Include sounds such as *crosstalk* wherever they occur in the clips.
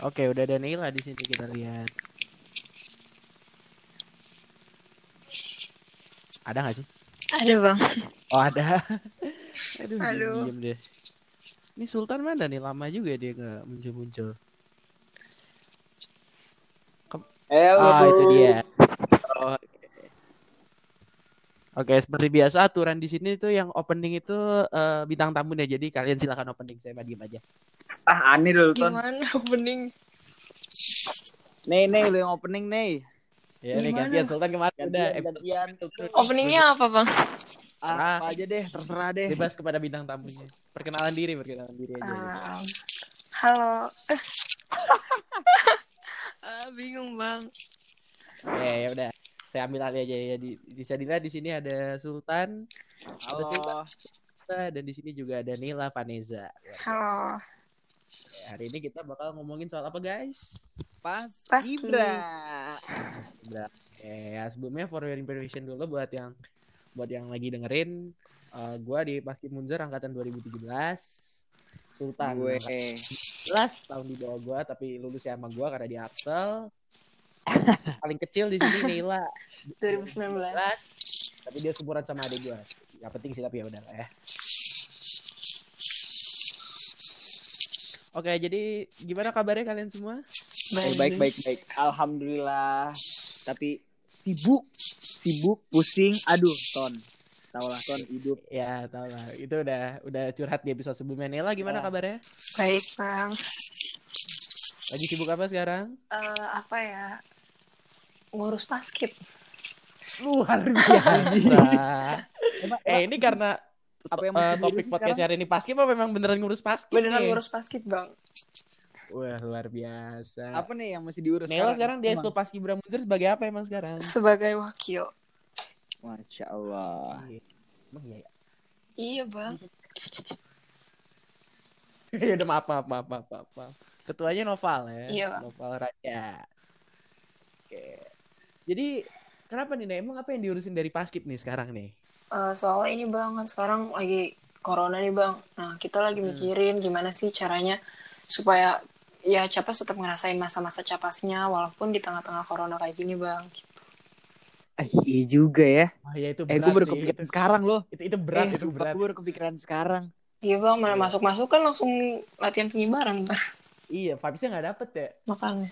Oke, udah ada Neila di sini kita lihat. Ada nggak sih? Ada bang. Oh ada. *laughs* Aduh, Aduh. diem deh. Ini Sultan mana nih? Lama juga dia nggak muncul-muncul. Hello. Ah, itu dia. Oh, Oke. Oke, seperti biasa aturan di sini tuh yang opening itu eh, bintang tamunya. Jadi kalian silakan opening. Saya diem aja. Ah, aneh dulu, Ton. Gimana opening? Nih, nih, lu yang opening nih. Ya, nih Gimana? gantian Sultan kemarin Gantian, gantian. Openingnya apa bang? Ah, apa aja deh, terserah deh. bebas kepada bintang tamunya. Perkenalan diri, perkenalan diri aja. Um, halo. *laughs* ah, bingung bang. Oke, ya udah. Saya ambil alih aja ya. Di, bisa dilihat di sini ada Sultan, Halo. dan di sini juga ada Nila Vanessa. Halo. Ya, hari ini kita bakal ngomongin soal apa, guys? Pas Paski. Ibra. Udah. Oke, ya sebelumnya for your information dulu buat yang buat yang lagi dengerin eh, gua di Paski Munzer angkatan 2017. Sultan Gue. angkatan 11 tahun di bawah gua tapi lulusnya sama gua karena di Axel. *laughs* Paling kecil di sini Nila 2019. tapi dia seumuran sama adik gua. Yang penting sih tapi ya udah lah ya. Oke, jadi gimana kabarnya kalian semua? Eh, baik, baik, baik. Alhamdulillah. Tapi sibuk, sibuk, pusing. Aduh, Ton. Tahu lah, Ton, hidup. Ya, tau lah. Itu udah udah curhat di episode sebelumnya. Nela gimana Ya. kabarnya? Baik bang. Lagi sibuk apa sekarang? Eh, apa ya? Ngurus paskip. Luar biasa. *laughs* Eh, ini karena Apa yang mesti topik podcast sekarang? hari ini paskib apa memang beneran ngurus paskib Beneran nih? ngurus paskip bang. Wah, luar biasa. Apa nih yang mesti diurus Nela sekarang dia ekskul paskibra munzer sebagai apa emang sekarang? Sebagai wakil. Masya Allah. Iya. Emang iya ya? Iya bang. *laughs* ya udah maaf, maaf, maaf, maaf, maaf, maaf. Ketuanya Noval ya. Iya, Bang. Noval Raja. Oke. Jadi kenapa nih? Emang apa yang diurusin dari paskib nih sekarang nih? Eh, soalnya ini bang kan sekarang lagi corona nih bang. Nah kita lagi mikirin gimana sih caranya supaya ya capas tetap ngerasain masa-masa capasnya walaupun di tengah-tengah corona kayak gini bang. Eh, iya juga ya. Wah, ya itu Eh, berat gue baru kepikiran sekarang loh. Itu, itu berat, eh, itu berat. gue baru kepikiran sekarang. Iya bang, mana masuk-masuk kan langsung latihan pengibaran. Iya, vibes-nya nggak dapet ya. Makanya.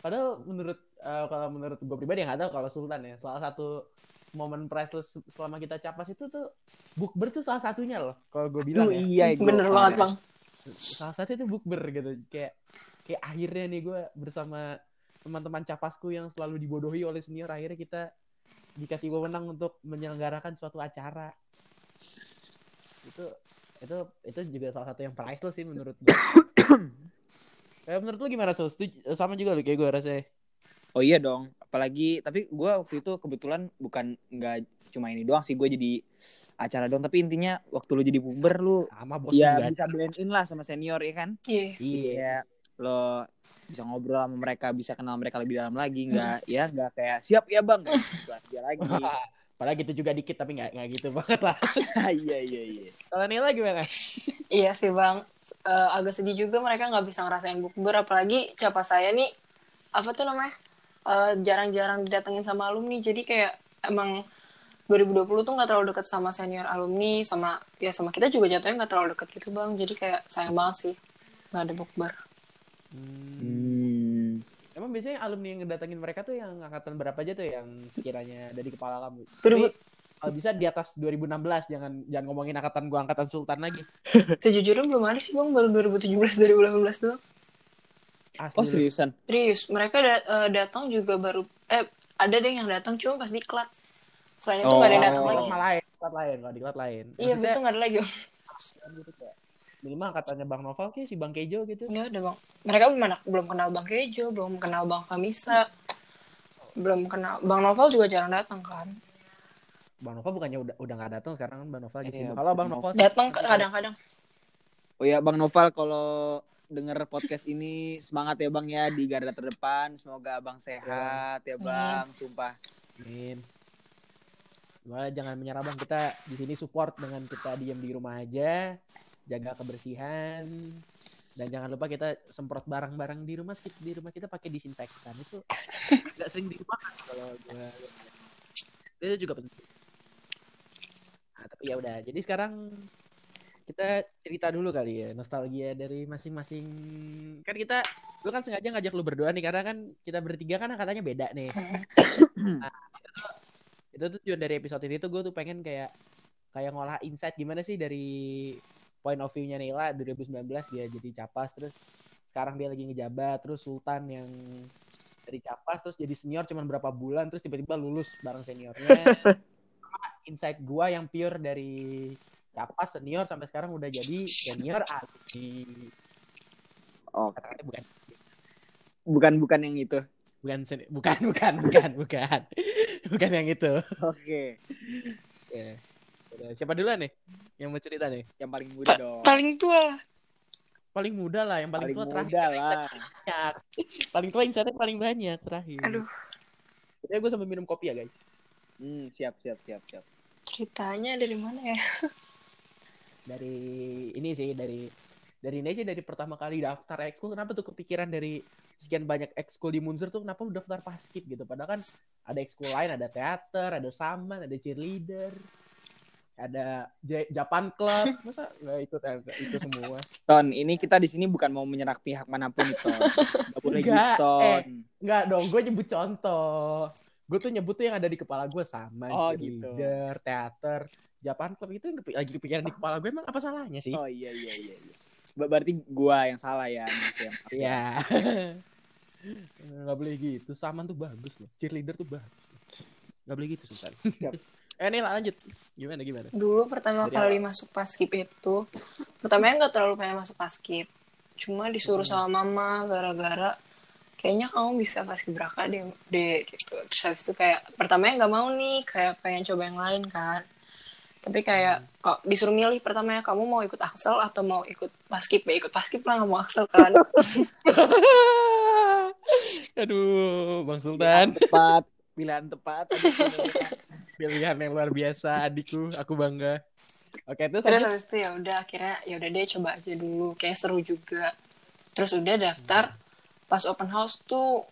Padahal menurut eh, kalau menurut gue pribadi nggak tahu kalau Sultan ya salah satu momen priceless selama kita capas itu tuh bukber tuh salah satunya loh kalau gue bilang Duh, ya. iya, Bener gua- banget bang. salah satu itu bukber gitu kayak kayak akhirnya nih gue bersama teman-teman capasku yang selalu dibodohi oleh senior akhirnya kita dikasih wewenang untuk menyelenggarakan suatu acara itu itu itu juga salah satu yang priceless sih menurut gue *coughs* Kayak menurut lu gimana Sul? Setuju- Sama juga lu kayak gue rasanya. Oh iya dong. Apalagi tapi gue waktu itu kebetulan bukan nggak cuma ini doang sih gue jadi acara dong. Tapi intinya waktu lu jadi puber lu Sama bos ya juga. bisa blend in lah sama senior ya kan. Iya. Iya. Iya. Lo bisa ngobrol sama mereka, bisa kenal mereka lebih dalam lagi, nggak ya nggak kayak siap ya bang, gitu aja lagi. *laughs* Padahal gitu juga dikit tapi nggak nggak gitu banget lah. *laughs* iya iya iya. Kalau Nila gimana? *laughs* Iya sih bang. Eh, agak sedih juga mereka nggak bisa ngerasain bukber apalagi capas saya nih apa tuh namanya Eh, jarang-jarang didatengin sama alumni jadi kayak emang 2020 tuh nggak terlalu dekat sama senior alumni sama ya sama kita juga jatuhnya nggak terlalu dekat gitu bang jadi kayak sayang banget sih nggak ada bukber Hmm. Emang biasanya alumni yang ngedatengin mereka tuh yang angkatan berapa aja tuh yang sekiranya dari kepala kamu? Tapi kalau bisa di atas 2016 jangan jangan ngomongin angkatan gua angkatan Sultan lagi. *laughs* sejujurnya belum ada sih bang baru 2017 2018 doang Asli. Oh seriusan? serius mereka da- eh, datang juga baru eh ada deh yang datang cuma pas di kelas selain itu nggak ada yang datang Oh. lagi Kelas lain, kelas lain, di kelas lain. iya Maksudnya, besok nggak ada lagi gitu kayak minimal angkatannya Bang Noval kayak si Bang Kejo gitu. nggak ada bang mereka belum belum kenal bang Kejo belum kenal bang Kamisa belum kenal bang Novel juga jarang datang kan Bang Noval bukannya udah udah nggak datang sekarang kan Bang Noval lagi Iya, sibuk. Kalau Bang Noval datang kadang-kadang Oh ya Bang Noval kalau denger podcast ini semangat ya Bang ya di garda terdepan. Semoga Abang sehat ya Bang. Sumpah. Amin. Wah, jangan menyerah bang. Kita di sini support dengan kita diam di rumah aja, jaga kebersihan, Dan jangan lupa kita semprot barang-barang di rumah di rumah kita pakai disinfektan itu *laughs* nggak sering di rumah kan kalau gua itu juga penting. Nah, tapi ya udah. Jadi sekarang kita cerita dulu kali ya nostalgia dari masing-masing. Kan kita lu kan sengaja ngajak lu berdua nih karena kan kita bertiga kan katanya beda nih. *laughs* Nah, itu, tuh- itu tujuan dari episode ini tuh gue tuh pengen kayak kayak ngolah insight gimana sih dari point of view-nya Nila 2019 dia jadi capas terus sekarang dia lagi ngejabat terus Sultan yang dari capas terus jadi senior cuman berapa bulan terus tiba-tiba lulus bareng seniornya. *laughs* Insight gua yang pure dari capas senior sampai sekarang udah jadi senior alumni Oh, kata-kata bukan bukan bukan yang itu. bukan seni- bukan bukan bukan bukan *laughs* bukan yang itu Oke. Ya. Udah, siapa duluan nih yang mau cerita nih Yang paling muda Pa- dong. paling tua paling muda lah yang paling, Paling tua terakhir lah. banyak *laughs* paling tua insightnya paling banyak terakhir Aduh, ya gue sambil minum kopi ya guys Hmm, siap siap siap siap. ceritanya dari mana ya? *laughs* dari ini sih dari dari ini aja dari pertama kali daftar ekskul kenapa tuh kepikiran dari sekian banyak ekskul di Munzer tuh kenapa lu daftar paskib gitu? Padahal kan ada ekskul lain ada teater ada saman ada cheerleader ada J- Japan Club. *laughs* Masa nggak eh, nggak itu semua. Ton, ini kita di sini bukan mau menyerang pihak mana pun nih, Ton. Gak boleh gitu, Ton. nggak dong gue nyebut contoh gue tuh nyebut tuh yang ada di kepala gue sama Oh, gitu. cheerleader teater Japan Club itu yang kepi- lagi kepikiran di kepala gue emang apa salahnya sih Oh iya iya iya. iya. Ber- Berarti gua yang salah ya. Iya. *laughs* Nggak boleh gitu. Saman tuh bagus loh. Cheerleader tuh bagus. Nggak boleh gitu, Sultan. Siap. eh, nih lanjut. Gimana, gimana? Dulu pertama Dari kali masuk paskib itu, pertamanya nggak terlalu pengen masuk paskib. Cuma disuruh Hmm. sama mama gara-gara kayaknya kamu bisa paskib braka deh, deh gitu. Terus habis itu kayak pertamanya nggak mau nih, kayak pengen coba yang lain kan. Tapi kayak kok disuruh milih pertamanya kamu mau ikut Axel atau mau ikut paskib ya ikut paskib lah nggak mau Axel kan. *laughs* Aduh, Bang Pilihan Sultan. tepat, pilihan tepat. Aduh, sebenarnya. *laughs* Pilihan yang luar biasa, adikku. Aku bangga. Oke, terus Terus habis itu ya udah akhirnya ya udah deh coba aja dulu kayak seru juga. Terus udah daftar pas open house tuh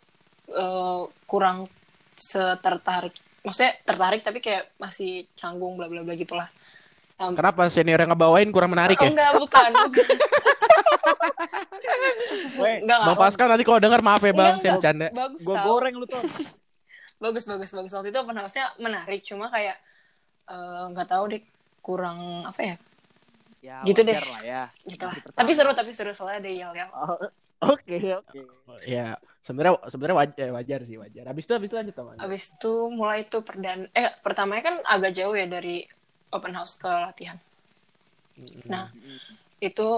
eh, kurang setertarik. Maksudnya tertarik tapi kayak masih canggung bla bla bla gitulah. Sampai Kenapa senior yang ngebawain kurang menarik Oh, ya? enggak, bukan. bukan. *laughs* Weh, enggak, Bang. Pascal nanti kalau denger maaf ya, Bang. Enggak, Saya bercanda. Tau. goreng lu, Ton. *laughs* Bagus, bagus, bagus. Waktu itu open house-nya menarik. Cuma kayak eh, nggak tahu deh kurang apa ya Ya, Gitu deh. lah ya. gitu lah. Tapi seru, tapi seru soalnya ada yel-yel. Oh, Oke, oke. Ya, sebenarnya sebenarnya wajar, wajar sih, wajar. Habis itu habis itu lanjut sama. Abis itu mulai itu perdan eh pertamanya kan agak jauh ya dari open house ke latihan. Nah, itu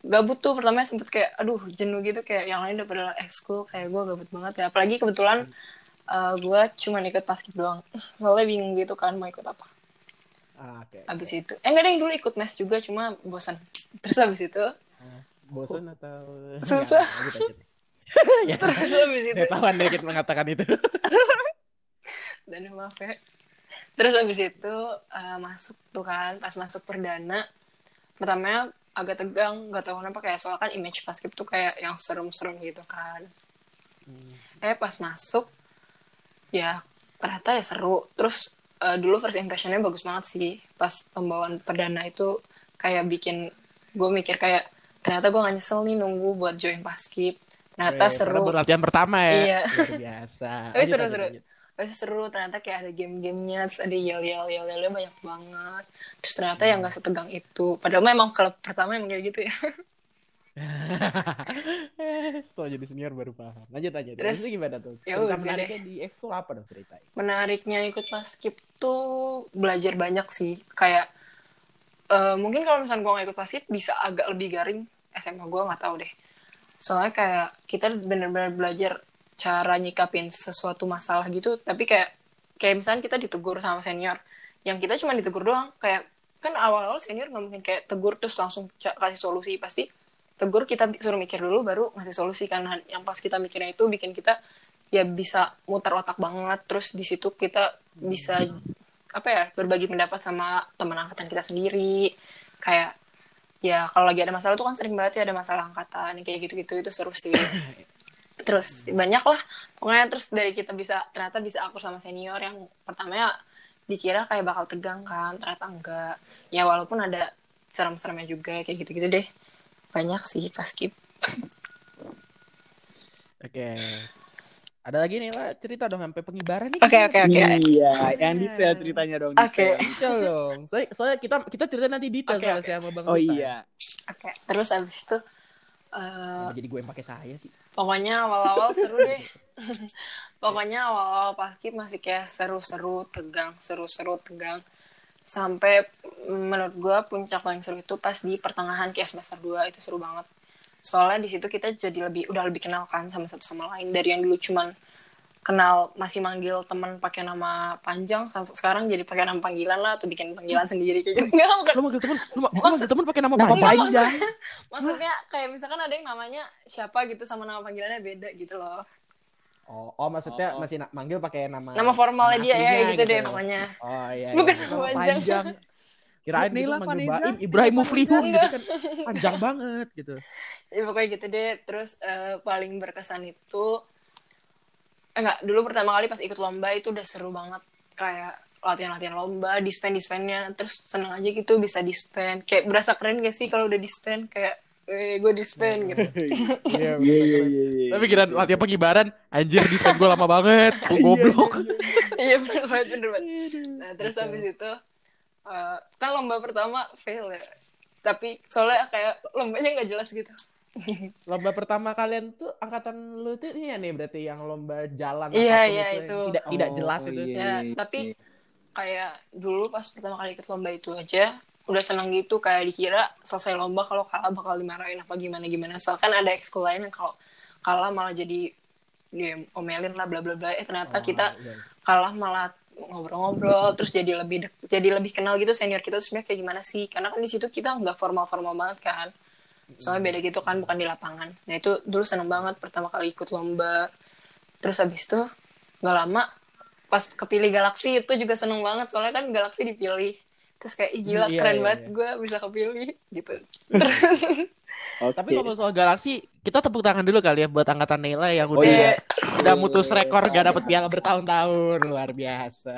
gabut tuh pertamanya sempet kayak aduh jenuh gitu kayak yang lain udah pada ekskul kayak gue gabut banget ya apalagi kebetulan uh, gue cuma ikut basket doang soalnya bingung gitu kan mau ikut apa Ah, Oke. abis itu eh enggak ada yang dulu ikut mes juga cuma bosan *laughs* terus abis itu Bosan atau *laughs* Susah. *laughs* Ya, terus abis itu saya tahan dikit mengatakan itu. *laughs* dan maaf ya. Terus abis itu uh, masuk tuh kan pas masuk perdana pertamanya agak tegang nggak tahu kenapa kayak soalnya kan image basket tuh kayak yang serem-serem gitu kan. Eh pas masuk ya ternyata ya seru. Terus uh, dulu first impressionnya bagus banget sih. Pas pembawaan perdana itu kayak bikin gue mikir kayak ternyata gue gak nyesel nih nunggu buat join basket ternyata Weh, seru karena baru latihan pertama ya. Iya. *laughs* Luar biasa. Tapi lanjut, lanjut. Pasti seru ternyata kayak ada game-gamenya terus ada yel yel yel yelnya banyak banget terus ternyata yang gak setegang itu padahal memang klub pertama emang kayak gitu ya *laughs* Setelah jadi senior baru paham. Lanjut aja. Terus Terus, itu gimana tuh? ya udah menariknya di ekskul apa dong ceritain? menariknya ikut paskib tuh belajar banyak sih kayak eh, mungkin kalau misalnya gue gak ikut paskib bisa agak lebih garing SMA gue nggak tahu deh. Soalnya kayak kita bener-bener belajar cara nyikapin sesuatu masalah gitu tapi kayak kayak misalnya kita ditegur sama senior yang kita cuma ditegur doang kayak kan awal-awal senior nggak mungkin kayak tegur terus langsung kasih solusi pasti tegur kita suruh mikir dulu baru ngasih solusi karena yang pas kita mikirnya itu bikin kita ya bisa muter otak banget terus di situ kita bisa apa ya berbagi pendapat sama teman angkatan kita sendiri kayak ya kalau lagi ada masalah tuh kan sering banget ya ada masalah angkatan kayak gitu-gitu itu seru sih. *coughs* Terus banyak lah pokoknya terus dari kita bisa ternyata bisa akur sama senior yang pertamanya dikira kayak bakal tegang kan ternyata enggak. Ya walaupun ada serem-seremnya juga kayak gitu-gitu deh. Banyak sih pas skip Oke. Ada lagi nih lah cerita dong sampai pengibaran nih. oke oke oke Iya, yang detail ceritanya dong. Oke. Detail dong. Soalnya, soalnya kita kita cerita nanti detail Oke, soalnya oke. sama Bang Oh Sultan. iya. oke terus abis itu eh, Kenapa jadi gue yang pakai saya sih? pokoknya awal-awal seru *laughs* deh pokoknya awal-awal pas skip masih kayak seru-seru tegang seru-seru tegang sampai menurut gue puncak paling seru itu pas di pertengahan kayak semester 2 itu seru banget soalnya di situ kita jadi lebih udah lebih kenal kan sama satu sama lain dari yang dulu cuman kenal masih manggil teman pakai nama panjang sampai sekarang jadi pakai nama panggilan lah atau bikin panggilan sendiri kayak gitu nggak bukan Lu manggil temen, lu, ma- lu manggil temen pakai nama Nama panjang. panjang. maksudnya kayak misalkan ada yang namanya siapa gitu sama nama panggilannya beda gitu loh Oh, oh maksudnya Oh. masih na- manggil pakai nama nama formalnya dia ya aslinya gitu deh pokoknya Oh iya. Bukan iya. nama Nama panjang. panjang. Kirain Nila gitu manggil Vanessa. Baim Ibrahim Muflihun gitu kan. Panjang *laughs* banget gitu. ya pokoknya gitu deh terus eh, paling berkesan itu eh, enggak dulu pertama kali pas ikut lomba itu udah seru banget kayak latihan-latihan lomba dispen dispennya terus seneng aja gitu bisa dispen kayak berasa keren gak sih kalau udah dispen kayak eh, gue dispen gitu *laughs* *laughs* Iya, Iya iya iya. iya. Tapi kira latihan pengibaran, anjir di gue lama banget. Gue goblok. iya bener banget bener banget nah terus habis itu eh, kan lomba pertama fail ya tapi soalnya kayak lombanya nggak jelas gitu *laughs* Lomba pertama kalian tuh angkatan lu tuh ini ya nih berarti yang lomba jalan Iya, iya, yang itu. Tidak tidak Oh, jelas itu. iya, Ya, iya, tapi kayak dulu pas pertama kali ikut lomba itu aja udah seneng gitu kayak dikira selesai lomba kalau kalah bakal dimarahin apa gimana gimana soalnya kan ada ekskul lain yang kalau kalah malah jadi dia omelin lah bla bla bla eh ternyata Oh, kita iya. kalah malah ngobrol-ngobrol terus jadi lebih dek- jadi lebih kenal gitu senior kita sebenarnya kayak gimana sih? Karena kan di situ kita nggak formal-formal banget kan. Soalnya beda gitu kan bukan di lapangan. Nah itu dulu seneng banget pertama kali ikut lomba. Terus habis itu nggak lama pas kepilih galaksi itu juga seneng banget. Soalnya kan galaksi dipilih terus kayak gila Hmm, iya, keren iya, banget iya. gue bisa kepilih gitu *laughs* Oke. Tapi kalau soal galaksi, kita tepuk tangan dulu kali ya buat angkatan Nela yang Oh, udah iya. udah mutus rekor gak dapet piala *laughs* bertahun-tahun. Luar biasa.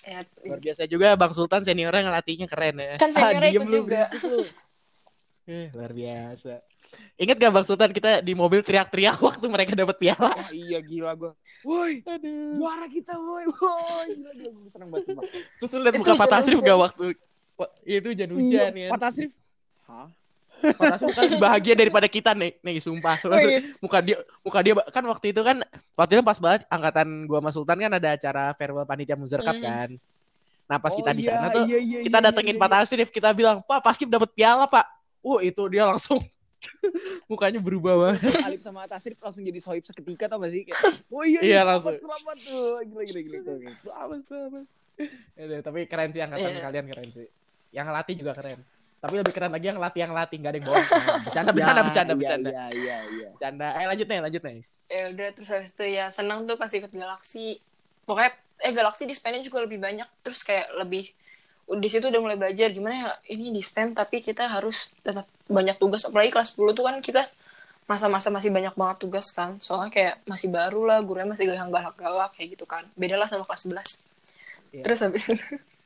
ya, Luar biasa juga Bang Sultan seniornya ngelatihnya keren ya. kan seniornya Ah, ikut juga. Eh, luar biasa. Ingat gak Bang Sultan kita di mobil teriak-teriak *laughs* waktu mereka dapat piala? Wah, iya gila gua. Woi, Aduh. juara kita woi. Woi, gila gila seneng banget. Terus lu liat Itu muka Pak Tasrif gak waktu Wah, itu hujan hujan Iya, ya. Pak Tasrif. Hah? Pak Tasrif kan bahagia daripada kita nih, nih sumpah. Oh, iya. muka dia muka dia kan waktu itu kan waktu itu pas banget angkatan gua sama Sultan kan ada acara farewell panitia Munzer Cup Hmm. kan. Nah, pas Oh, kita di iya, sana tuh iya, iya, kita iya, datengin iya, Pak Tasrif, kita bilang, "Pak, Paskib dapat piala, Pak." Oh, itu dia langsung *laughs* mukanya berubah banget. iya. Alif sama Tasrif langsung jadi sohib seketika tau gak sih? Kayak, oh iya, Iya, selamat, langsung. selamat tuh. Gila, gila, gila. gila. Selamat, selamat. Ya deh, tapi keren sih angkatan Iya. kalian keren sih. Yang ngelatih juga keren. Tapi lebih keren lagi yang ngelatih yang ngelatih nggak ada yang bohong. *laughs* Nah, bercanda, bercanda, Ya, bercanda, iya, bercanda. Iya, iya, iya. Bercanda. Eh lanjut nih, lanjut nih. ya udah terus habis itu ya senang tuh pas ikut galaksi pokoknya eh galaksi dispennya juga lebih banyak terus kayak lebih di situ udah mulai belajar gimana ya ini dispen tapi kita harus tetap banyak tugas. Apalagi kelas 10 tuh kan kita masa-masa masih banyak banget tugas kan. Soalnya kayak masih baru lah gurunya masih yang galak-galak kayak gitu kan. Beda lah sama kelas 11 Iya. terus habis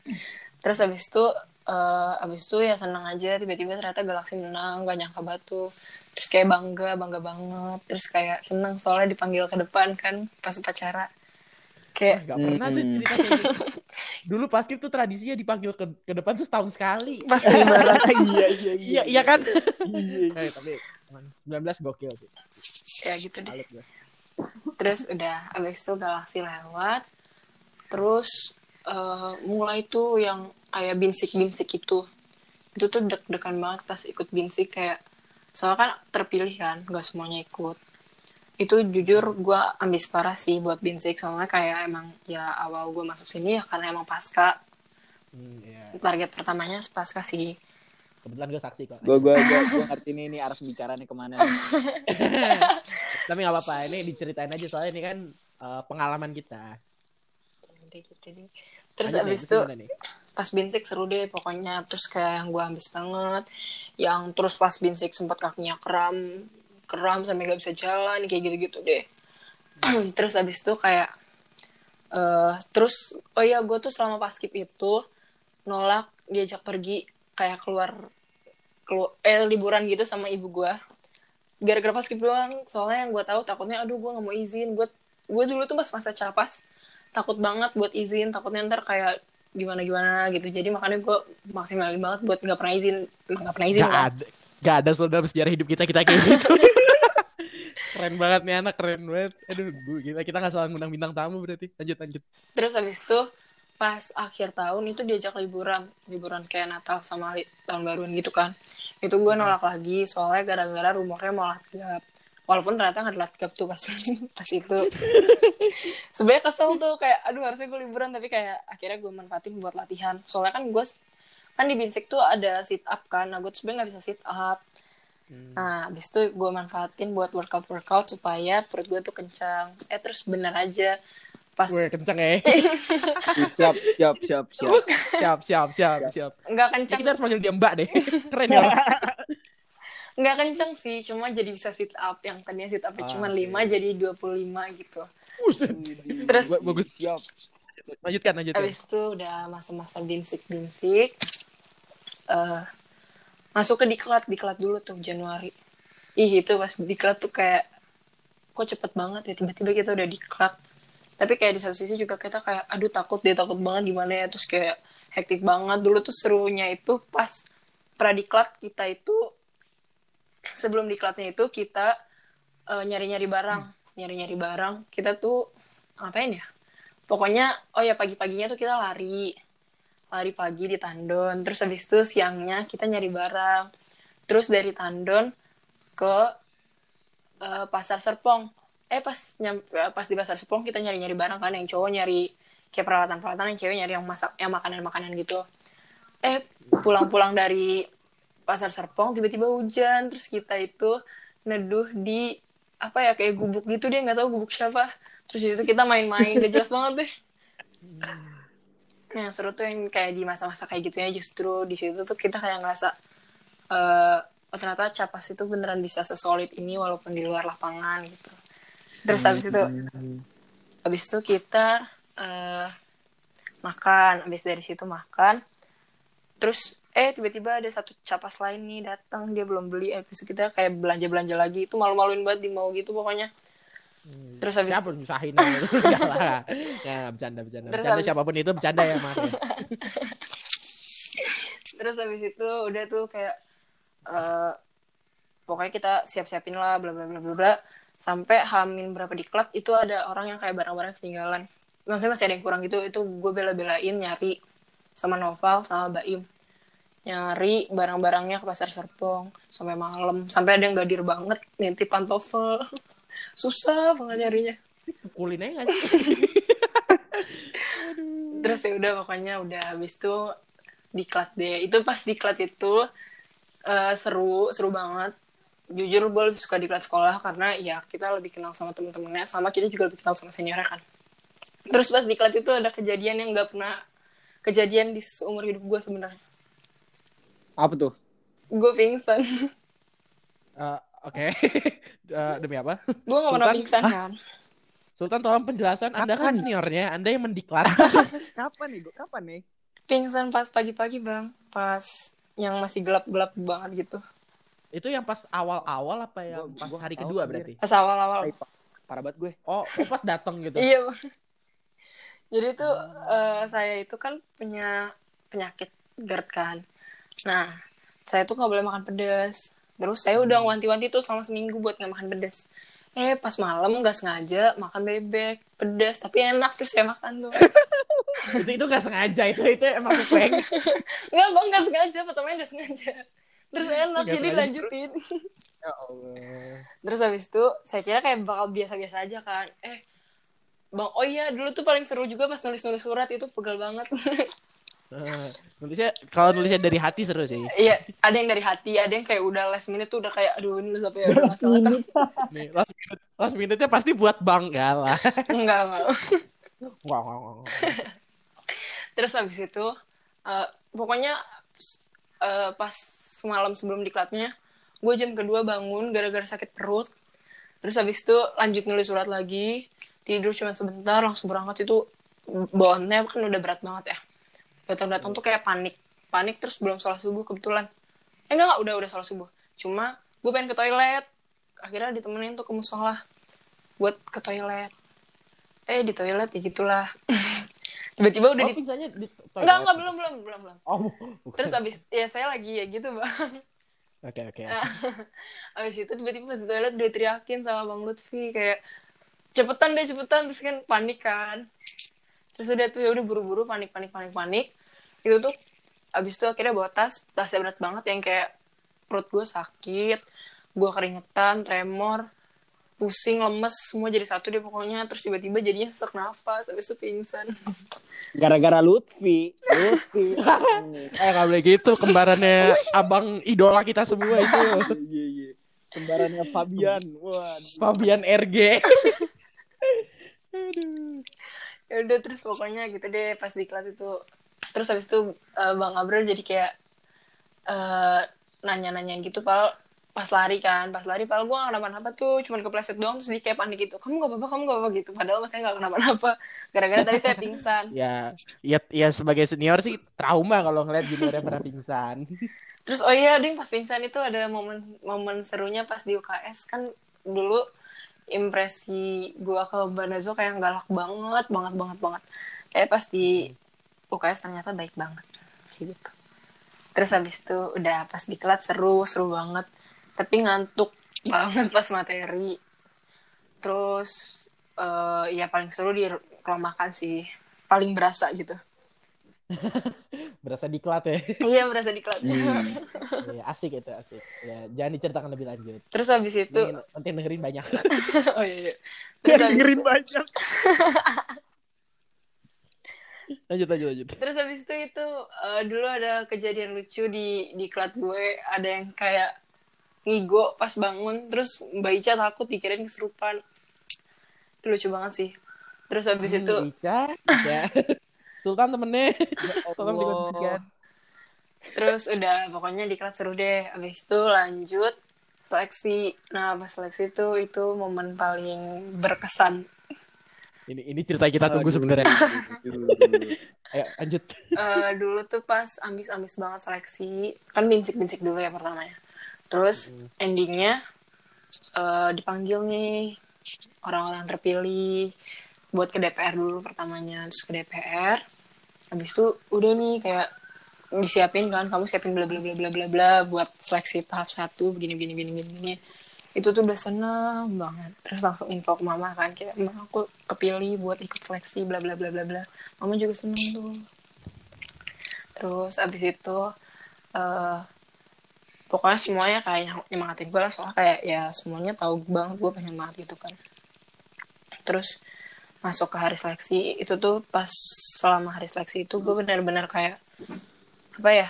*laughs* terus habis itu eh habis itu ya senang aja tiba-tiba ternyata galaksi menang gak nyangka batu. Terus kayak bangga bangga banget. Terus kayak senang soalnya dipanggil ke depan kan pas upacara kayak Gak pernah tuh Mm-mm. cerita kayak gitu. Dulu Paskib tuh tradisinya dipanggil ke, ke depan tuh setahun sekali. pas lebaran *laughs* Iya, iya, Iya, iya kan? Iya, Eh, tapi 19 gokil sih. ya gitu deh terus udah abis itu galaksi lewat terus eh, mulai tuh yang kayak binsik binsik itu itu tuh deg-degan banget pas ikut binsik kayak soalnya kan terpilih kan gak semuanya ikut itu jujur gue ambis parah sih buat binsik soalnya kayak emang ya awal gue masuk sini ya karena emang pasca Hmm, iya. target pertamanya pasca sih Kebetulan gue saksi kok. Gue gue gue gue ngerti nih ini arah bicaranya ke mana. nih. *laughs* Tapi gak apa-apa, ini diceritain aja soalnya ini kan eh, pengalaman kita. Gitu terus nih, abis itu pas binsik seru deh pokoknya terus kayak yang gue ambis banget yang terus pas binsik sempat kakinya kram kram sampai nggak bisa jalan kayak gitu-gitu deh. *clears throat* Terus abis itu kayak eh terus oh iya gue tuh selama pas skip itu nolak diajak pergi kayak keluar keluar eh liburan gitu sama ibu gue gara-gara pas skip doang soalnya yang gue tahu takutnya aduh gue nggak mau izin. Gue gue dulu tuh pas masa capas takut banget buat izin takutnya ntar kayak gimana gimana gitu. Jadi makanya gue maksimalin banget buat nggak pernah izin nggak pernah izin Gak kan ada, gak ada dalam sejarah hidup kita kita kayak gitu. *laughs* keren banget nih anak, keren banget. Aduh, bu, kita kita nggak salah ngundang bintang tamu berarti. Lanjut lanjut. terus habis itu pas akhir tahun itu diajak liburan. Liburan kayak Natal sama tahun baruan gitu kan. Itu gue nolak lagi soalnya gara-gara rumornya mau latgap walaupun ternyata nggak ada latgap tuh pas *laughs* pas itu. *laughs* Sebenarnya kesel tuh kayak aduh harusnya gue liburan tapi kayak akhirnya gue manfaatin buat latihan. Soalnya kan gue kan di Binsik tuh ada sit up kan. Nah gue sebenarnya nggak bisa sit up nah habis itu gue manfaatin buat workout workout supaya perut gue tuh kencang eh terus bener aja pas Gue kenceng ya. *laughs* Siap, siap, siap, siap. siap, siap, siap, siap. nggak Ya, kencang kita harus manggil dia Mbak deh. *laughs* Keren ya. nggak kenceng sih cuma jadi bisa sit up yang tadinya sit up Ah, cuma oke. 5 jadi 25 gitu Buset. Terus Ba- bagus. Siap. Lanjutkan, lanjutkan. habis itu udah masa-masa binsik binsik eh masuk ke diklat diklat dulu tuh Januari. Ih itu pas diklat tuh kayak kok cepet banget ya tiba-tiba kita udah diklat. Tapi kayak di satu sisi juga kita kayak aduh takut dia takut banget gimana ya. Terus kayak hektik banget. Dulu tuh serunya itu pas pradiklat kita itu sebelum diklatnya itu kita eh, nyari-nyari barang. Nyari-nyari barang. Kita tuh ngapain ya? Pokoknya oh ya pagi-paginya tuh kita lari lari pagi di Tandon. Terus habis itu siangnya kita nyari barang. Terus dari Tandon ke eh, pasar Serpong. Eh pas nyam- eh, pas di pasar Serpong kita nyari nyari barang kan yang cowok nyari kayak peralatan peralatan yang cewek nyari yang masak yang makanan makanan gitu. Eh pulang-pulang dari pasar Serpong tiba-tiba hujan terus kita itu neduh di apa ya kayak gubuk gitu dia nggak tahu gubuk siapa. Terus itu kita main-main gak jelas banget deh yang seru tuh yang kayak di masa-masa kayak gitu ya justru di situ tuh kita kayak ngerasa eh oh ternyata capas itu beneran bisa sesolid ini walaupun di luar lapangan gitu. Terus habis itu habis itu kita eh makan habis dari situ makan. Terus eh tiba-tiba ada satu capas lain nih datang dia belum beli habis itu kita kayak belanja belanja lagi. Itu malu-maluin banget di mau gitu pokoknya terus habis Siapa nyusahin gitu. Enggak lah. Ya, bercanda, bercanda. Terus Bercanda habis- siapa pun itu bercanda ya, Mas. *laughs* terus habis itu udah tuh kayak eh pokoknya kita siap-siapin lah bla bla bla bla bla sampai hamin berapa diklat itu ada orang yang kayak barang-barang ketinggalan maksudnya masih ada yang kurang gitu itu gue bela-belain nyari sama Noval sama Baim nyari barang-barangnya ke pasar Serpong sampai malam sampai ada yang gadir banget nitip pantofel *laughs* susah banget nyarinya. Pukulin aja nggak sih? *laughs* terus ya udah pokoknya udah habis itu diklat deh. Itu pas diklat itu eh, seru seru banget. Jujur gue lebih suka diklat sekolah karena ya kita lebih kenal sama temen-temennya sama kita juga lebih kenal sama seniornya kan. Terus pas diklat itu ada kejadian yang nggak pernah kejadian di seumur hidup gue sebenarnya. Apa tuh? gue pingsan. Eh, Oke. *laughs* Eh, demi apa? gue nggak pernah Sultan? pingsan kan Sultan tolong penjelasan. Anda kan seniornya, Anda yang mendiklat. *laughs* *laughs* Kapan nih? Kapan nih? pingsan pas pagi-pagi bang pas yang masih gelap-gelap banget gitu itu yang pas awal-awal apa yang Gua- pas gua hari kedua berarti? pas awal-awal Parah banget gue. Oh, oh pas datang gitu. Iya. Bang. Jadi tuh eh, saya itu kan punya penyakit GERD kan. Nah, saya tuh nggak boleh makan pedas. Terus saya udah wanti-wanti tuh selama seminggu buat nggak makan pedas. Eh pas malam nggak sengaja makan bebek pedas tapi enak terus saya makan tuh. *laughs* itu itu nggak sengaja itu itu emang kupeng. *laughs* Nggak bang nggak sengaja pertamanya nggak sengaja. Terus enak Nggak jadi sengaja. lanjutin. Ya Allah. Terus habis itu saya kira kayak bakal biasa-biasa aja kan. Eh Bang, oh iya dulu tuh paling seru juga pas nulis-nulis surat itu pegal banget. *laughs* Eh, nulisnya kalau nulisnya dari hati seru sih. Iya, ada yang dari hati, ada yang kayak udah last minute tuh udah kayak aduh ini udah sampai udah masalah. Nih, last minute, last minute-nya pasti buat bangga lah. enggak, enggak. Wah, wah, wah. Terus habis itu eh, pokoknya eh, pas semalam sebelum diklatnya gue jam kedua bangun gara-gara sakit perut terus habis itu lanjut nulis surat lagi tidur cuma sebentar langsung berangkat itu bawaannya kan udah berat banget ya datang-datang tuh kayak panik. Panik terus belum sholat subuh kebetulan. Eh enggak, enggak udah udah sholat subuh. Cuma gue pengen ke toilet. Akhirnya ditemenin tuh ke musola buat ke toilet. Eh di toilet ya gitulah. *laughs* Tiba-tiba udah Oh, di pingsannya di toilet. enggak enggak belum belum belum belum. Oh, bukan. terus *laughs* abis ya saya lagi ya gitu bang. Oke, oke. Nah, *laughs* abis itu tiba-tiba di toilet udah teriakin sama bang Lutfi kayak cepetan deh cepetan. Terus kan panik kan terus udah tuh ya udah buru-buru panik panik panik panik itu tuh abis itu akhirnya bawa tas tasnya berat banget yang kayak perut gue sakit gue keringetan tremor pusing lemes semua jadi satu deh pokoknya terus tiba-tiba jadinya sesak nafas habis itu pingsan Gara-gara Lutfi. Lutfi. *laughs* Eh, nggak boleh gitu. Kembarannya abang idola kita semua itu. *laughs* Iya, iya. Kembarannya Fabian. Waduh. Fabian RG. *laughs* ya udah terus pokoknya gitu deh pas di kelas itu. Terus habis itu eh, bang Abril jadi kayak eh, nanya-nanyain gitu pal pas lari kan? Pas lari pal gue gak kenapa-napa tuh cuman kepleset doang terus dia kayak panik gitu kamu gak apa-apa kamu gak apa-apa gitu. Padahal mas saya gak kenapa-napa. Gara-gara tadi saya pingsan. Ya, ya, ya sebagai senior sih trauma kalau ngeliat juniornya pernah pingsan. terus oh iya ding pas pingsan itu ada momen momen serunya pas di UKS kan dulu impresi gua ke Banazo kayak galak banget banget banget banget. Kayak pas di UKS ternyata baik banget gitu. Terus habis itu udah pas di kelas seru seru banget. Tapi ngantuk banget pas materi. Terus eh ya paling seru di ruang makan sih. Paling berasa gitu *laughs* Berasa diklat ya. iya berasa di kelas Hmm. ya asik itu, asik. Ya, jangan diceritakan lebih lanjut. terus habis itu nanti dengerin banyak. *laughs* oh iya, iya. Terus dengerin banyak. *laughs* lanjut, lanjut, lanjut. terus habis itu itu eh, dulu ada kejadian lucu di di kelas gue ada yang kayak ngigo pas bangun terus Mbak Ica takut dikirain kesurupan itu lucu banget sih terus habis itu Hmm, Ica, Ica. Sultan temennya. Ya *laughs* Tolong Allah. digantikan. terus udah pokoknya di kelas seru deh habis itu lanjut seleksi nah pas seleksi itu itu momen paling berkesan Ini ini cerita kita tunggu Aduh. sebenarnya. *laughs* Ayo lanjut. Eh, dulu tuh pas ambis-ambis banget seleksi kan bincik-bincik dulu ya pertamanya terus endingnya eh, dipanggil nih orang-orang terpilih buat ke DPR dulu pertamanya terus ke DPR habis itu udah nih kayak disiapin kan kamu siapin bla bla bla bla bla bla buat seleksi tahap satu begini begini begini begini. Itu tuh udah seneng banget. Terus langsung info ke mama kan kayak mama aku kepilih buat ikut seleksi bla bla bla bla bla. Mama juga seneng tuh. Terus abis itu eh pokoknya semuanya kayak nyem- nyemangatin gue lah soalnya kayak ya semuanya tahu banget gue pengen banget gitu kan. Terus masuk ke hari seleksi itu tuh pas selama hari seleksi itu gue benar-benar kayak apa ya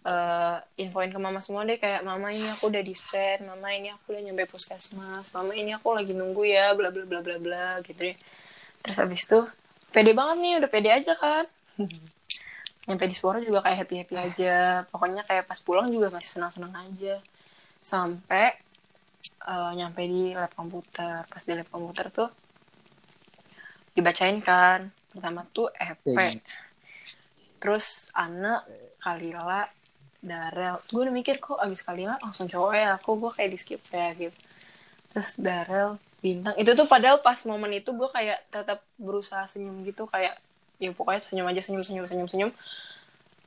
eh infoin ke mama semua deh kayak mama ini aku udah dispen mama ini aku udah nyampe puskesmas mama ini aku lagi nunggu ya bla bla bla bla bla gitu deh. Terus abis itu pede banget nih udah pede aja kan. *laughs* Nyampe di suara juga kayak happy happy aja. Pokoknya kayak pas pulang juga masih senang senang aja. Sampai eh, nyampe di lab komputer. Pas di lab komputer tuh dibacain kan. Pertama tuh EP Iya. terus Ana Kalila Darel. Gue udah mikir kok abis Kalila langsung cowok ya. Aku gue kayak di skip ya gitu. Terus Darel bintang. Itu tuh padahal pas momen itu gue kayak tetap berusaha senyum gitu. Kayak ya pokoknya senyum aja senyum senyum senyum senyum.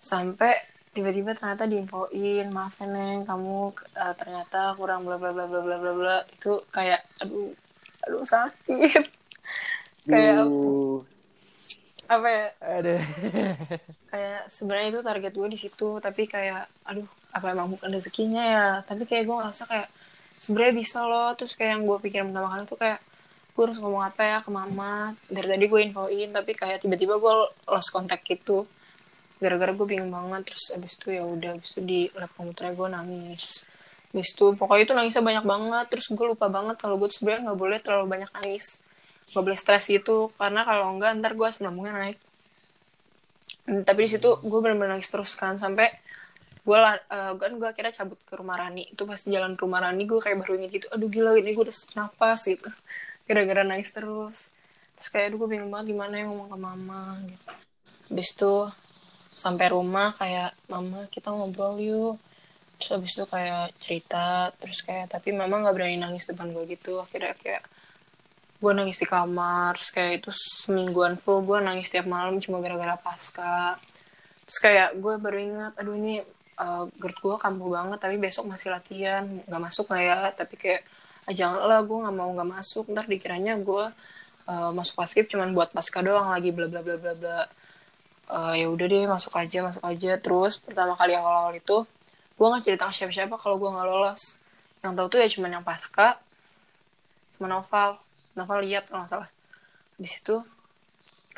Sampai tiba-tiba ternyata diinfoin maaf ya, neng kamu eh, ternyata kurang bla bla bla bla bla bla bla. Itu kayak aduh aduh sakit *laughs* kayak apa? Ya? Aduh. *laughs* kayak sebenarnya itu target gue di situ tapi kayak aduh apa emang bukan rezekinya ya? Tapi kayak gue ngerasa kayak sebenarnya bisa loh. Terus kayak yang gue pikir pertama kali tuh kayak gue harus ngomong apa ya ke mama? Dari tadi gue infoin tapi kayak tiba-tiba gue lost contact gitu. Gara-gara gue bingung banget terus abis itu ya udah abis itu di lab komputernya gue nangis. Abis itu pokoknya itu nangisnya banyak banget terus gue lupa banget kalau gue sebenarnya nggak boleh terlalu banyak nangis nggak boleh stres gitu. Karena kalau enggak ntar gue asam lambungnya naik. Hmm, tapi di situ gue bener-bener nangis terus kan. Sampai gue lah eh, kan gue akhirnya cabut ke rumah Rani. Itu pas jalan ke rumah Rani gue kayak baru inget gitu aduh gila ini gue udah napas gitu. Gara-gara nangis terus. Terus kayak aduh gue bingung banget gimana yang ngomong ke mama gitu. Habis itu sampai rumah kayak mama kita ngobrol yuk. Terus habis itu kayak cerita terus kayak tapi mama nggak berani nangis depan gue gitu. Akhirnya kayak gue nangis di kamar terus kayak itu semingguan full gue nangis tiap malam cuma gara-gara pasca. Terus kayak gue baru ingat aduh ini uh, GERD gue kambuh banget tapi besok masih latihan nggak masuk nggak ya? Tapi kayak ah, janganlah gue nggak mau nggak masuk. Ntar dikiranya gue uh, masuk paskib cuman buat pasca doang lagi bla bla bla bla bla. Uh, ya udah deh masuk aja masuk aja. Terus pertama kali awal-awal itu gue nggak cerita ke siapa-siapa kalau gue nggak lolos. Yang tahu tuh ya cuman yang pasca sama Noval Noval lihat kalau salah. Habis itu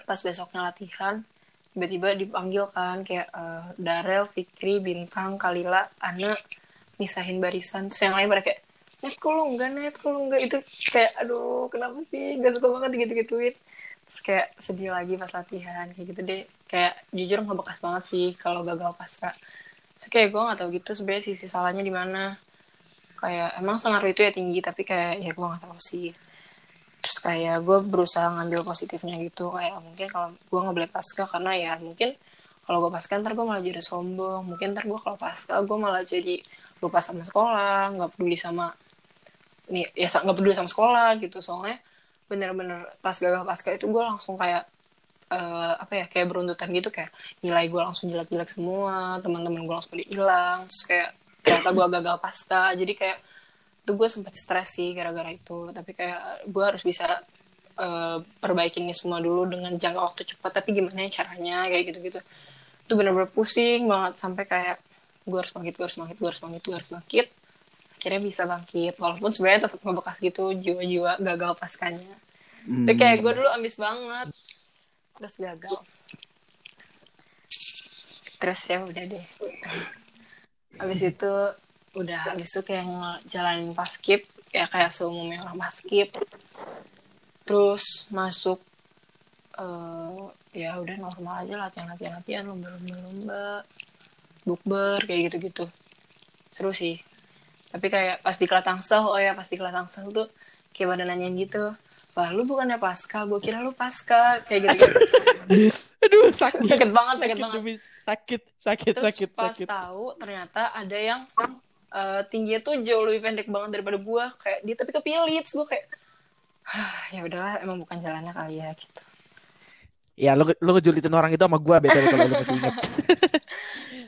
pas besoknya latihan tiba-tiba dipanggil kan kayak uh, Darel, Fikri, Bintang, Kalila, Ana misahin barisan. Terus yang lain pada kayak net kok lu enggak net kok lu enggak itu kayak aduh kenapa sih? Gak suka banget gitu-gituin terus kayak sedih lagi pas latihan kayak gitu deh. Kayak jujur nggak bekas banget sih kalau gagal pasca terus kayak gue nggak tahu gitu sebenarnya sisi salahnya di mana. Kayak emang sengaruh itu ya tinggi tapi kayak ya gue nggak tahu sih terus kayak gue berusaha ngambil positifnya gitu. Kayak mungkin kalau gue boleh pasca karena ya mungkin kalau gue pasca ntar gue malah jadi sombong. Mungkin ntar gue kalau pasca gue malah jadi lupa sama sekolah nggak peduli sama nih ya nggak peduli sama sekolah gitu. Soalnya bener-bener pas gagal pasca itu gue langsung kayak uh, apa ya kayak beruntutan gitu. Kayak nilai gue langsung jelek-jelek semua teman-teman gue langsung pada hilang. Terus kayak ternyata gue gagal pasca jadi kayak itu gue sempet stres sih gara-gara itu. Tapi kayak gue harus bisa uh, perbaikin ini semua dulu dengan jangka waktu cepat. Tapi gimana ya caranya kayak gitu-gitu. Itu bener-bener pusing banget. Sampai kayak gue harus bangkit gue harus bangkit gue harus bangkit gue harus bangkit. Akhirnya bisa bangkit. Walaupun sebenarnya tetap ngebekas gitu jiwa-jiwa gagal paskanya hmm. kayak gue dulu ambis banget. Terus gagal. Terus ya udah deh. Habis itu udah habis itu kayak ngejalanin paskip ya kayak seumumnya orang paskip terus masuk uh, ya udah normal aja latihan latihan latihan lomba lomba lomba bukber kayak gitu gitu seru sih. Tapi kayak pas di kelas tangsel oh ya pas di kelas tangsel tuh kayak pada nanyain gitu wah lu bukannya pasca gue kira lu pasca kayak gitu, -gitu. *laughs* aduh sakit. Sakit banget sakit, sakit banget. sakit sakit Terus sakit pas sakit. tahu ternyata ada yang uh, tingginya tuh jauh lebih pendek banget daripada gue kayak dia tapi kepilih gue kayak ya udahlah emang bukan jalannya kali ya gitu. Ya lu lu ngejulitin orang itu sama gue btw kalau lu masih inget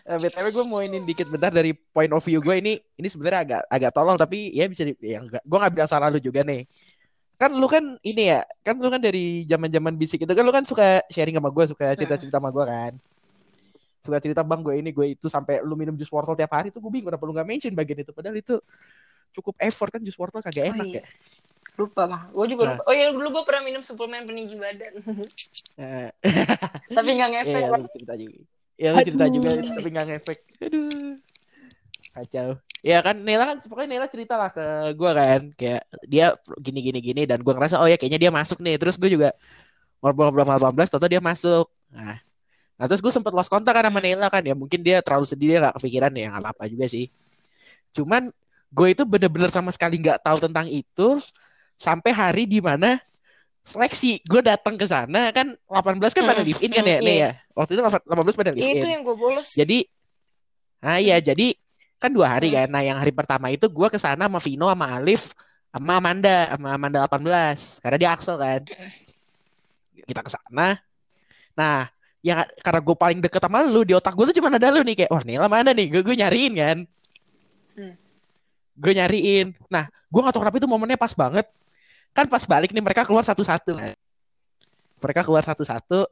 uh, *laughs* btw gue mau ini dikit bentar dari point of view gue ini ini sebenarnya agak agak tolong tapi ya bisa di, ya enggak. Gue nggak bilang salah lu juga nih. Kan lu kan ini ya kan lu kan dari zaman zaman bisik itu kan lu kan suka sharing sama gue suka cerita cerita sama gue kan suka cerita bang gue ini gue itu sampai lu minum jus wortel tiap hari tuh gue bingung kenapa lu nggak mention bagian itu? Padahal itu cukup effort kan jus wortel kagak enak oh, iya. ya. Lupa bang. Gue juga nah. lupa. Oh ya dulu gue pernah minum suplemen peninggi badan. Nah. *laughs* *laughs* tapi nggak ngefek ya, lu cerita juga. Ya lu cerita juga tapi nggak ngefek. Aduh. Kacau. Ya kan Nela kan pokoknya Nela cerita lah ke gue kan. Kayak dia gini gini gini dan gue ngerasa oh ya kayaknya dia masuk nih. Terus gue juga ngobrol-ngobrol sama 18 atau dia masuk. Nah Nah terus gue sempet lost kontak kan sama Nela kan. Ya mungkin dia terlalu sedih dia gak kepikiran ya nggak apa-apa juga sih. Cuman gue itu bener-bener sama sekali nggak tahu tentang itu sampai hari di mana seleksi. Gue datang ke sana kan 18 kan pada live in kan ya nih ya? Waktu itu 18 pada live in itu yang gue bolos. Jadi ah iya jadi kan dua hari kan. Nah yang hari pertama itu gue ke sana sama Vino sama Alif sama Amanda sama Amanda 18 karena dia Axel kan. Kita ke sana. Nah ya karena gue paling deket sama lu di otak gue tuh cuma ada lu nih kayak wah Nila mana nih. Gue gue nyariin kan? Hmm. gue nyariin. Nah gue gak tau kenapa itu momennya pas banget. Kan pas balik nih mereka keluar satu-satu kan? Mereka keluar satu-satu.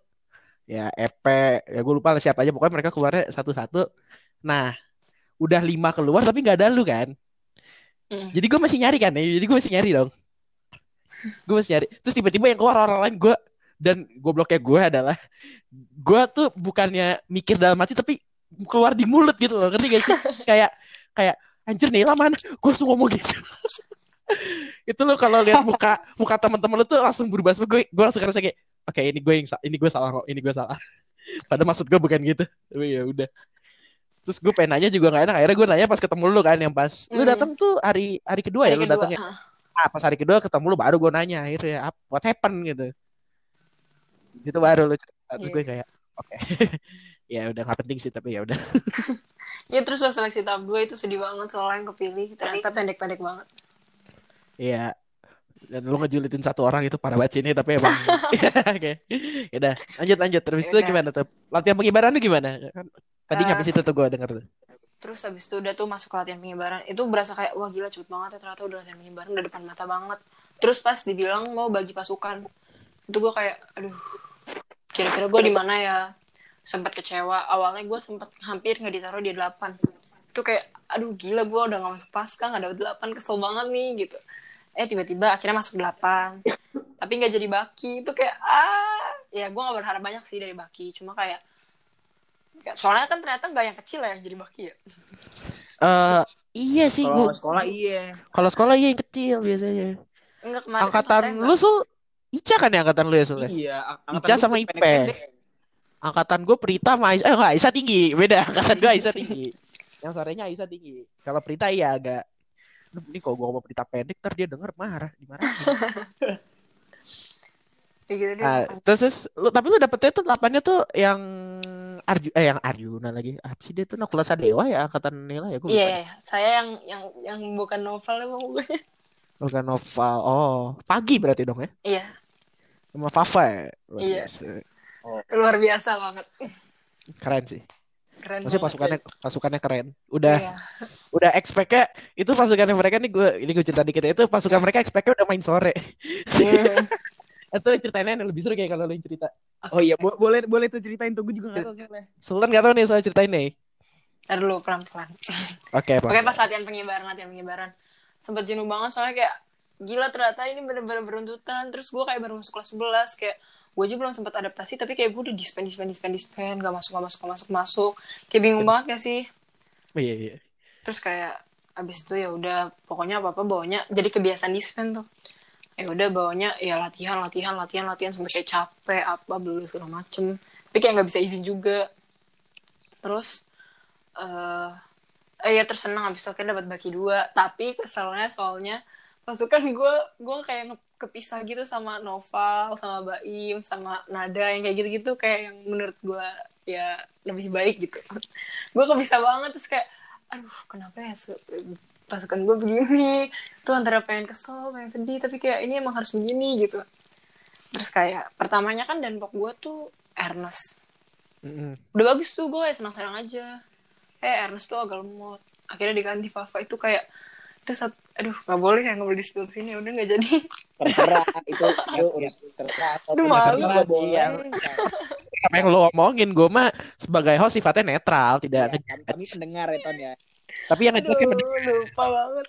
Ya EP ya gue lupa lah siapa aja pokoknya mereka keluarnya satu-satu. Nah udah lima keluar tapi nggak ada lu kan? Mm. jadi gue masih nyari kan? Ya jadi gue masih nyari dong. Gue masih nyari. Terus tiba-tiba yang keluar orang lain gue dan gobloknya gue adalah gue tuh bukannya mikir dalam hati tapi keluar di mulut gitu loh. Ngerti gak sih? *laughs* Kayak kayak anjir nih mana? Gue langsung ngomong gitu. *laughs* Itu lo kalau lihat muka muka teman-teman lo tuh langsung berubah. Semua gue gue langsung ngerasa kayak oke okay, ini gue yang ini gue salah kok ini gue salah. *laughs* Pada maksud gue bukan gitu. Tapi ya udah. Terus gue pengen nanya juga gak enak. Akhirnya gue nanya pas ketemu lu kan yang pas. Lu Hmm. datang tuh hari hari kedua ya Hari lu kedua, datangnya? ah. ah pas hari kedua ketemu lu baru gue nanya. Akhirnya what happened? gitu itu baru lu cerita terus Iya. gue kayak oke *laughs* ya udah nggak penting sih tapi ya udah *laughs* Ya terus pas seleksi tahap 2 itu sedih banget soalnya yang kepilih ternyata pendek-pendek banget. Iya. Dan lu ngejulitin satu orang itu parah banget sih ini tapi emang *laughs* oke. Ya udah, lanjut lanjut. Terus itu Yaudah. gimana tuh? Latihan pengibarannya gimana? Kan tadi Ah. nyampe situ tuh gue denger tuh. Terus habis itu udah tuh masuk ke latihan pengibaran. Itu berasa kayak wah gila cepet banget ya ternyata udah latihan pengibaran udah depan mata banget. Terus pas dibilang mau bagi pasukan. Itu gue kayak aduh kira-kira gue di mana ya? Sempat kecewa. Awalnya gue sempat hampir nggak ditaruh di 8. Itu kayak aduh gila gue udah gak masuk pasca nggak dapet 8 kesel banget nih gitu. Eh tiba-tiba akhirnya masuk 8. Tapi nggak jadi baki. Itu kayak ah ya gue gak berharap banyak sih dari baki. Cuma kayak soalnya kan ternyata nggak yang kecil ya yang jadi baki ya. Eh iya sih Kalau gua sekolah iya. kalau sekolah iya yang kecil biasanya. Enggak kemarin Angkatan lu Sul Ica kan ya angkatan lu ya Sul? ya? Iya, ang- Ica angkatan sama gue Ipe. Angkatan gue Prita sama Aisyah. Eh enggak, Aisyah tinggi. Beda. Angkatan gue Aisyah tinggi. *laughs* Yang sorenya Aisyah tinggi. Kalau Prita iya agak ini kalau gue ngomong Prita pendek ntar dia denger marah dimarahin. *laughs* Gitu. Ah, terus, terus lu tapi lu dapetnya tuh delapannya tuh yang Arju eh yang Arjuna lagi. Apa sih dia tuh Nakula Sadewa ya angkatan Nela ya gue Iya, iya, iya. saya yang yang yang bukan novel emang gue. Bukan novel. Oh, pagi berarti dong ya. Iya, Sama Fafa ya. Luar Iya. biasa. luar biasa banget. Keren sih. Keren Maksudnya pasukannya pasukannya keren. Udah Iya. udah expect-nya itu pasukannya mereka nih gue ini gue cerita dikit ya itu pasukan mereka expect-nya udah main sore. *laughs* Hmm. itu ceritanya yang lebih seru kayak kalau lo yang cerita. Oh iya, bo- boleh boleh tuh ceritain tuh gue juga enggak tahu soalnya. Sultan gak tau nih soal ceritain nih. Ntar dulu pelan-pelan. Oke, Bang. Oke, pas latihan pengibaran, latihan pengibaran. Sempet jenuh banget soalnya kayak gila ternyata ini bener-bener beruntutan. Terus gue kayak baru masuk kelas 11 kayak gue aja belum sempat adaptasi tapi kayak gue udah dispen dispen dispen dispen gak masuk gak masuk gak masuk masuk. Kayak bingung banget gak sih. Iya, iya. terus kayak abis itu ya udah pokoknya apa apa bawanya jadi kebiasaan dispen tuh. Ya udah bawanya ya latihan latihan latihan latihan sampai kayak capek apa belum segala macem. Tapi kayak nggak bisa izin juga. Terus eh eh ya tersenang abis itu akhirnya dapat baki dua. Tapi keselnya soalnya pasukan gue gue kayak kepisah gitu sama Noval sama Baim sama Nada yang kayak gitu-gitu kayak yang menurut gue ya lebih baik gitu. *laughs* Gue kepisah banget terus kayak aduh kenapa ya pasukan gue begini? Tuh antara pengen kesel pengen sedih tapi kayak ini emang harus begini gitu. Terus kayak pertamanya kan dan gue tuh Ernest. Mm-mm. udah bagus tuh gue kayak senang-senang aja. Eh Ernest tuh agak lemot. Akhirnya diganti Fafa itu kayak itu aduh nggak boleh ya nggak boleh di spill sini udah nggak jadi Terserah *laughs* itu itu urus terserah. Aduh, malu. Nggak boleh. Iya. Apa yang lo omongin gue mah sebagai host sifatnya netral, tidak nge- kami, pendengar ya Ton ya. tapi yang aduh lupa banget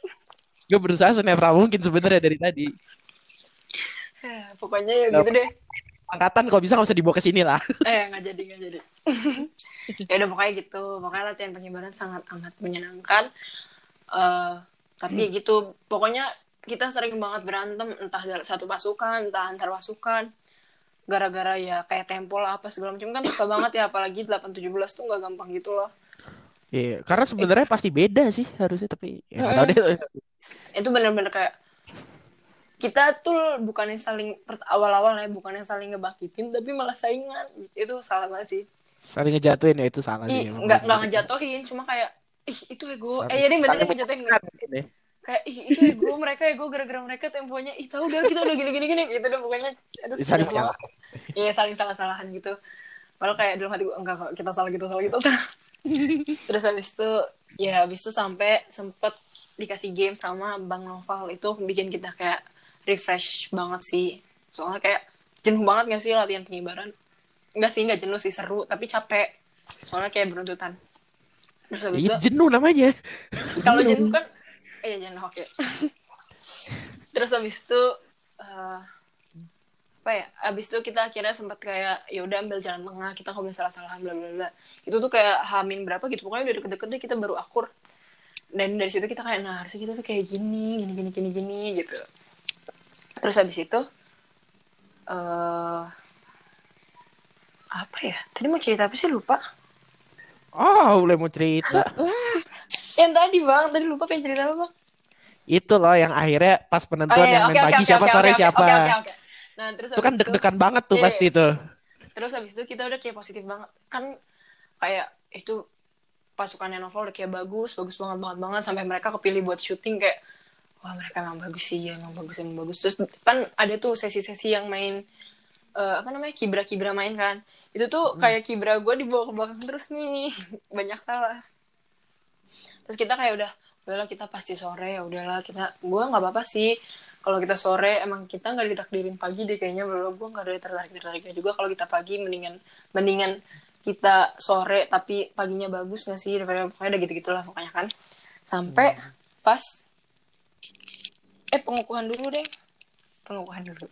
gue berusaha senetral mungkin sebenarnya dari tadi. Eh, pokoknya ya gitu deh Angkatan kalau bisa nggak usah dibawa ke sini lah. *laughs* eh nggak jadi nggak jadi *laughs* ya udah pokoknya gitu pokoknya latihan pengibaran sangat amat menyenangkan eh tapi ya gitu pokoknya kita sering banget berantem entah satu pasukan entah antar pasukan. Gara-gara ya kayak tempo lah apa segala macam. Kan suka banget ya apalagi 817 tuh nggak gampang gitu loh. Iya, karena sebenarnya pasti beda sih harusnya tapi ya nggak tahu deh. itu bener-bener kayak kita tuh bukannya saling awal-awal ya bukannya saling ngebakitin tapi malah saingan. Itu salah banget sih. Saling ngejatuhin ya itu salah Ih, sih. nggak nggak ngejatuhin cuma kayak ih itu ego. Eh bener saling ngejatuhin deh. kayak ih itu ego mereka ego gara-gara mereka temponya. Ih tahu udah kita udah gini gini. Gini gitu deh pokoknya. Aduh Saling banget. iya saling salah salahan gitu. Malah kayak dalam hati gue enggak kok kita salah kita salah kita *laughs* terus habis itu ya habis itu sampai sempet dikasih game sama bang Noval. Itu bikin kita kayak refresh banget sih. Soalnya kayak jenuh banget gak sih latihan pengibaran? Enggak sih enggak jenuh sih seru tapi capek. Soalnya kayak beruntutan terus habis itu jenuh namanya. kalau jenuh. kan iya jenuh oke. *laughs* Terus habis itu eh, apa ya habis itu kita akhirnya sempat kayak ya udah ambil jalan tengah kita nggak boleh salah salahan bla bla bla. Itu tuh kayak hamin berapa gitu pokoknya udah deket-deket deh kita baru akur. Dan dari situ kita kayak nah harusnya kita tuh kayak gini gini gini gini gini gitu. Terus habis itu eh apa ya tadi mau cerita apa sih? Lupa Oh, boleh mau cerita. Yang tadi bang, tadi lupa pengen cerita apa bang? Itu loh yang akhirnya pas penentuan Oh, iya, yang main oke, oke, pagi oke, siapa oke, sore oke, siapa. Oke, oke, oke. Nah, terus Itu kan deg-degan banget tuh Iya, pasti tuh. Terus habis itu kita udah kayak positif banget. Kan kayak itu pasukannya Novel udah kayak bagus, bagus banget banget banget sampai mereka kepilih buat syuting kayak wah mereka emang bagus sih ya, emang bagus emang bagus. Terus kan ada tuh sesi-sesi yang main eh, apa namanya kibra-kibra main kan. Itu tuh kayak kibra gue dibawa ke belakang terus nih. Banyak salah. Terus kita kayak udah udahlah kita pasti sore ya udahlah kita gue nggak apa-apa sih. Kalau kita sore emang kita nggak ditakdirin pagi deh kayaknya belum gue nggak ada tertarik tertariknya juga kalau kita pagi mendingan mendingan kita sore tapi paginya bagus nggak sih? Daripada pokoknya udah gitu gitulah pokoknya kan. Sampai pas eh pengukuhan dulu deh pengukuhan dulu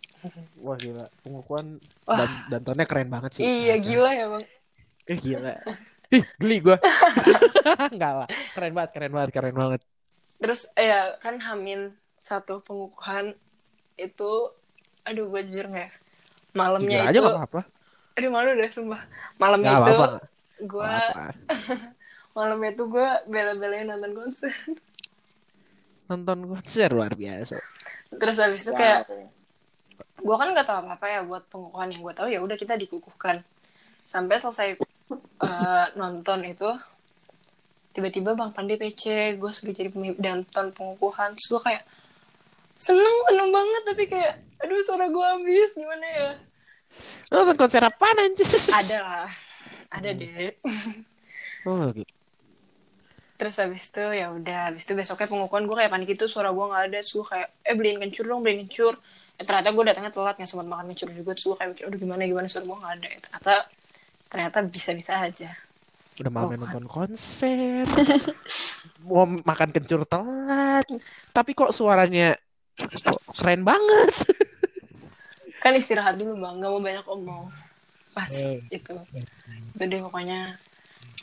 Wah gila, pengukuhan Wah. dan dantonnya keren banget sih. iya gila ya bang Eh gila. Ih, geli gua. *laughs* Enggak lah. Keren banget, keren banget, keren banget. terus eh, ya kan Hamin satu pengukuhan itu aduh gue jujur nggak ya? Jujur malamnya aja itu gak apa-apa. aduh malu deh sumpah malamnya Gak itu apa-apa. gue Gak apa-apa. *laughs* malamnya itu gue bela-belain nonton konser Nonton konser luar biasa. Terus habis itu kayak gue kan nggak tahu apa apa ya buat pengukuhan. Yang gue tahu ya udah kita dikukuhkan. Sampai selesai eh, nonton itu tiba-tiba bang Pandi PC gue sudah jadi pemimpin nonton pengukuhan. Terus gue kayak seneng seneng banget. Tapi kayak aduh suara gue habis. Gimana ya? Nonton konser apa anjir? ada lah. Ada deh Oh, gitu. Terus habis itu ya udah habis itu besoknya pengukuhan gue kayak panik itu suara gue nggak ada terus gue kayak eh beliin kencur dong beliin kencur eh, ternyata gue datangnya telat nggak sempat makan kencur juga terus gue kayak mikir aduh gimana gimana suara gue nggak ada Eh, ternyata ternyata bisa bisa aja Udah malamnya Oh, nonton konser. Mau makan kencur telat. Tapi kok suaranya kok keren banget. kan istirahat dulu bang nggak mau banyak omong pas Eh. itu itu deh pokoknya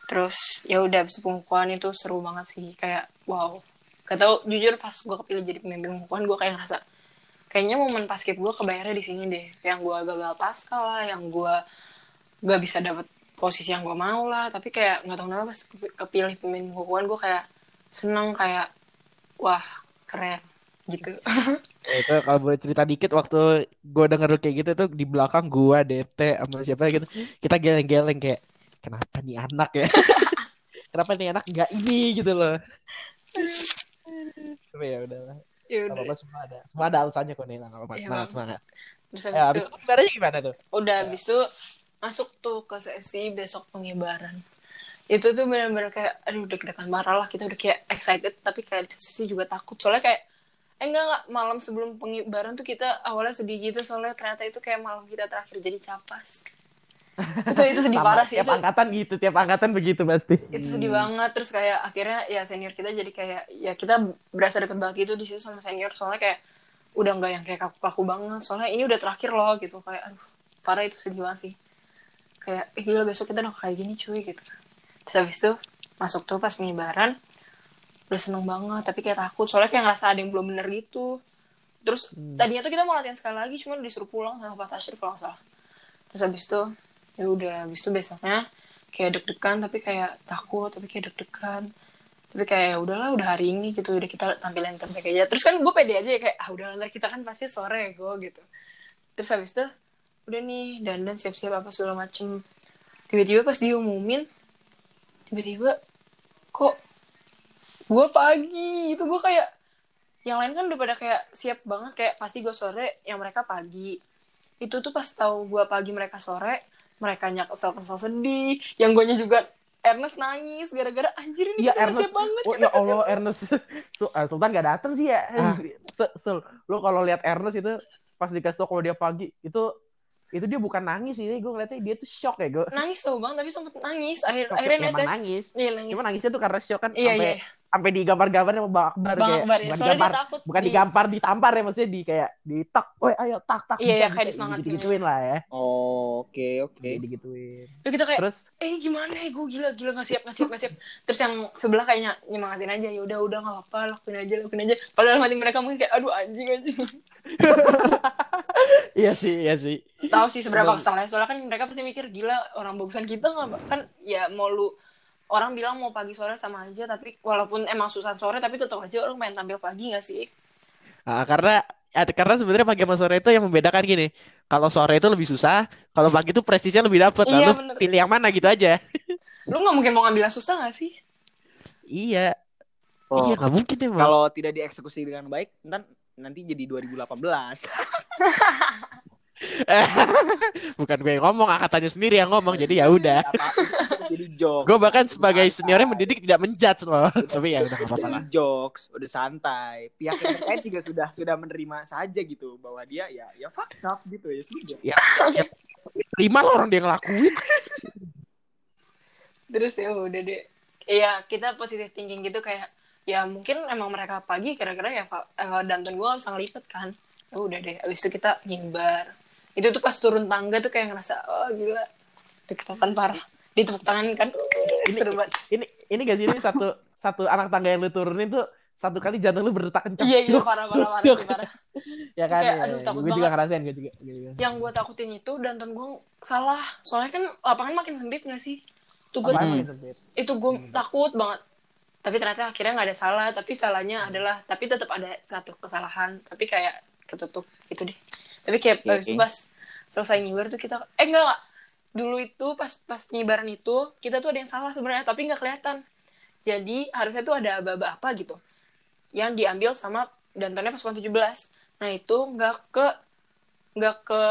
terus ya udah habis pengukuhan itu seru banget sih. Kayak wow. Gak tau jujur pas gue kepilih jadi pemimpin pengukuhan gue kayak ngerasa kayaknya momen paskib gue kebayarnya di sini deh. Yang gue gagal pasca lah yang gue gak bisa dapet posisi yang gue mau lah. Tapi kayak nggak tahu kenapa pas kepi- kepilih pemimpin pengukuhan gue kayak seneng kayak wah keren gitu. *laughs* Ya, itu kalau boleh cerita dikit waktu gue denger kayak gitu tuh di belakang gua DT sama siapa gitu kita geleng-geleng kayak kenapa nih anak ya? *laughs* Kenapa nih anak nggak ini gitu loh? Tapi ya udahlah. Ya udah apa-apa semua ada. Semua ada alasannya kok nggak apa-apa Iya, semangat semangat terus ya habis abis itu ibaratnya gimana tuh? Udah habis itu masuk tuh ke sesi besok pengibaran. Itu tuh benar-benar kayak aduh deg-degan marah lah kita udah kayak excited tapi kayak di sisi juga takut. Soalnya kayak eh enggak enggak malam sebelum pengibaran tuh kita awalnya sedih gitu soalnya ternyata itu kayak malam kita terakhir jadi capas itu itu sedih Sama, parah sih tiap itu, angkatan gitu tiap angkatan begitu pasti. Itu sedih banget terus kayak akhirnya ya senior kita jadi kayak ya kita berasa deket banget gitu di situ sama senior soalnya kayak udah nggak yang kayak kaku-kaku banget. Soalnya ini udah terakhir loh gitu kayak aduh parah itu sedih banget sih. Kayak eh, gila besok kita udah kayak gini cuy gitu. Terus habis itu masuk tuh pas pengibaran udah seneng banget tapi kayak takut. Soalnya kayak ngerasa ada yang belum bener gitu. Terus tadinya tuh kita mau latihan sekali lagi cuma disuruh pulang sama Pak Tasir kalau salah. Terus habis itu ya udah habis itu besoknya kayak deg-degan tapi kayak takut tapi kayak deg-degan. Tapi kayak ya udahlah udah hari ini gitu. Udah kita tampilin terbaik aja. Terus kan gue pede aja ya kayak ah udah ntar kita kan pasti sore gue gitu. Terus habis itu udah nih dandan siap-siap apa segala macem. Tiba-tiba pas diumumin tiba-tiba kok gue pagi itu gue kayak yang lain kan udah pada kayak siap banget kayak pasti gue sore yang mereka pagi. Itu tuh pas tahu gue pagi mereka sore mereka nyak kesel kesel sedih yang gue juga Ernest nangis gara-gara anjir ini kita nggak Ernest, banget. Oh ya Allah Ernest, *laughs* ah, Sultan gak datang sih ya. Ah. Se- Sul, lu kalau lihat Ernest itu pas dikasih tau kalau dia pagi itu itu dia bukan nangis ini gue ngeliatnya dia tuh shock ya gue. nangis tau bang tapi sempet nangis. Akhir Shock, akhirnya nangis. iya nangis. Cuma nangisnya tuh karena shock kan iya sampai iya sampai digambar-gambar sama Bang Akbar bang kayak Akbar ya. bukan dia takut bukan di- digampar ditampar ya maksudnya di kayak ditak, woi ayo tak tak Iya, iya, kayak bisa, disemangatin gitu-gituin lah ya. Oh, oke oke. Digituin. Terus kita kayak Terus? Eh gimana ya? Gue gila gila nggak siap nggak siap nggak siap. Terus yang sebelah kayaknya nyemangatin aja ya udah udah nggak apa-apa lakuin aja lakuin aja. Padahal hati mereka mungkin kayak aduh anjing anjing. *laughs* Iya sih, iya sih. tahu sih seberapa kesalnya soalnya kan mereka pasti mikir gila orang bagusan kita nggak kan ya mau lu orang bilang mau pagi sore sama aja tapi walaupun emang susah sore tapi tetap aja orang main tampil pagi gak sih Ah, karena ada karena sebenarnya pagi sama sore itu yang membedakan gini. Kalau sore itu lebih susah, kalau pagi itu prestisnya lebih dapet. Iya, Lalu bener. pilih yang mana gitu aja. *laughs* lu nggak mungkin mau ngambil yang susah gak sih Iya, Oh, iya nggak mungkin emang. kalau tidak dieksekusi dengan baik, nanti jadi 2018. *laughs* *laughs* Bukan gue yang ngomong, angkatannya sendiri yang ngomong. Jadi ya udah. Apa- jadi jokes. Gue bahkan sebagai Santai. seniornya mendidik tidak menjudge loh. *laughs* Tapi ya udah apa-apa lah. Jokes, udah santai. Pihak yang terkait juga sudah sudah menerima saja gitu bahwa dia ya ya fuck up gitu ya sudah. Ya, ya terima lah orang dia ngelakuin. terus ya udah deh iya kita positive thinking gitu kayak ya mungkin emang mereka pagi kira-kira ya Fa- eh, Danton gue bisa ngelipet kan ya udah deh abis itu kita nyebar itu tuh pas turun tangga tuh kayak ngerasa oh gila deketan parah ditepuk tangan kan Ini- seru banget Ini ini gak sih ini satu satu anak tangga yang lu turunin tuh satu kali jantung lu berdetak kencang. iya iya parah parah parah sih parah ya kan. Kayak, ya, aduh, ya. takut Gue juga banget. ngerasain gue juga. gue juga. yang gue takutin itu Danton gue salah soalnya kan lapangan makin sempit gak sih tuh gue Hmm. itu gue takut banget tapi ternyata akhirnya nggak ada salah tapi salahnya adalah tapi tetap ada satu kesalahan tapi kayak ketutup itu deh tapi kayak itu oke. pas selesai nyibar tuh kita eh enggak enggak dulu itu pas pas nyibaran itu kita tuh ada yang salah sebenarnya tapi nggak kelihatan jadi harusnya tuh ada aba-aba apa gitu yang diambil sama dantonnya pasukan 17 nah itu nggak ke nggak ke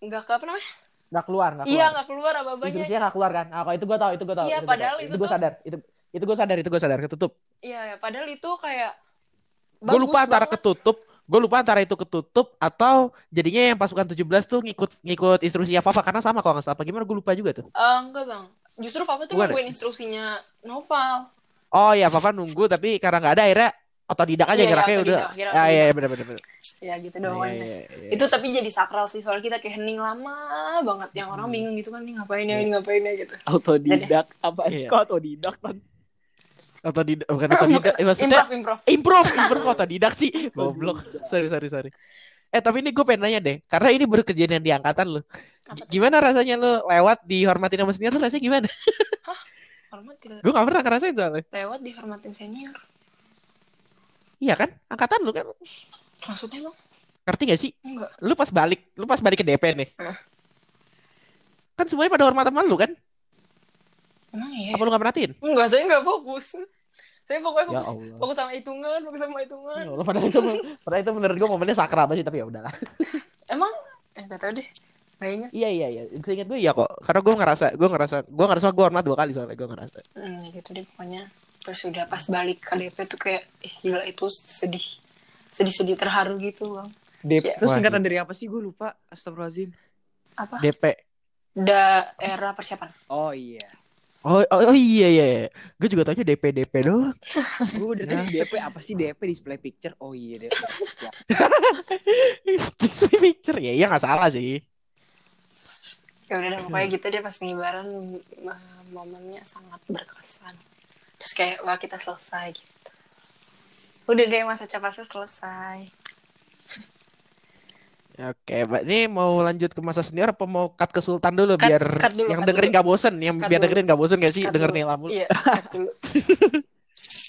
nggak ke apa namanya Nggak keluar, nggak keluar. iya nggak keluar aba-abanya Instruksinya nggak keluar kan? Ah, kok itu gue tahu, itu gue tahu. Iya, itu gua padahal tahu. itu itu gue sadar, itu itu gue sadar, itu gue sadar ketutup. iya ya padahal itu kayak Gue lupa antara banget. ketutup, gue lupa antara itu ketutup atau jadinya yang pasukan 17 tuh ngikut ngikut instruksinya Fafa karena sama kalau nggak salah. Apa Gimana gue lupa juga tuh. Eh, enggak bang justru Papa tuh Bukan ya? nungguin instruksinya Noval Oh iya, Fafa nunggu tapi karena nggak ada akhirnya otodidak aja Iya, iya, geraknya udah. Ya iya otodidak. benar benar benar. ya gitu doang iya, iya. itu tapi jadi sakral sih soalnya kita kayak hening lama banget yang orang Hmm. bingung gitu kan nih ngapain ya ini ngapain ya gitu Autodidak apa sih Iya. kok autodidak kan? Otodidak bukan otodidak, eh, *laughs* maksudnya improv improv improve kok *laughs* otodidak sih. Goblok. Sorry sorry sorry. Eh tapi ini gue pengen nanya deh, karena ini baru kejadian di angkatan lo. Gimana rasanya lo lewat dihormatin sama senior tuh rasanya gimana? *laughs* hormat di- Gue gak pernah ngerasain soalnya. lewat dihormatin senior Iya kan? Angkatan lu kan. maksudnya bang Ngerti gak sih? enggak Lu pas balik, lu pas balik ke DP nih. Hah? Kan semuanya pada hormat sama lu kan? emang iya Apa lu gak perhatiin? enggak saya enggak fokus saya pokoknya Ya fokus Allah. fokus sama hitungan fokus sama hitungan Ya Allah, padahal itu padahal itu menurut gue momennya sakral banget sih tapi ya udahlah. *laughs* emang eh nggak tahu deh ingat Iya iya iya. Seingat gue iya kok. Karena gue ngerasa, gue ngerasa, gue ngerasa gue hormat dua kali soalnya gue ngerasa. hmm, gitu deh pokoknya terus udah pas balik ke DP tuh kayak eh gila itu sedih sedih-sedih terharu gitu bang DP. Iya. Terus singkatan dari apa sih gue lupa. Astagfirullahaladzim. apa DP. daerah persiapan Oh iya. Oh, oh, oh iya iya. Gue juga taunya DP DP doang. Gue udah tadi DP apa sih DP display picture? Oh iya DP. *laughs* Display picture ya, iya nggak salah sih. ya udah pokoknya gitu deh pas ngibaran eh, momennya sangat berkesan terus kayak wah kita selesai gitu udah deh masa capasnya selesai Oke, Mbak. Ini mau lanjut ke masa senior apa mau cut ke Sultan dulu Cut- biar cut dulu, yang cut dengerin dulu. gak bosen, yang Cut biar dulu. dengerin gak bosen gak sih Cut denger dulu. nih lamu. iya cut dulu *laughs*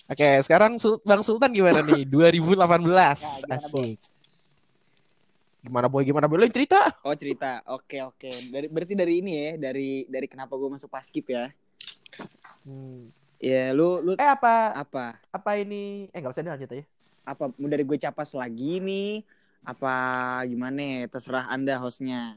Oke, sekarang Bang Sultan gimana nih? 2018. Ya, gimana, Asik. Gimana boy? Gimana boy? Lo yang cerita? Oh cerita. Oke oke. Dari berarti dari ini ya, dari dari kenapa gue masuk paskip ya? Hmm. Ya lu lu Eh apa apa? apa ini? Eh nggak usah dilanjut aja. Apa mau dari gue capas lagi nih? Apa gimana? Terserah anda hostnya.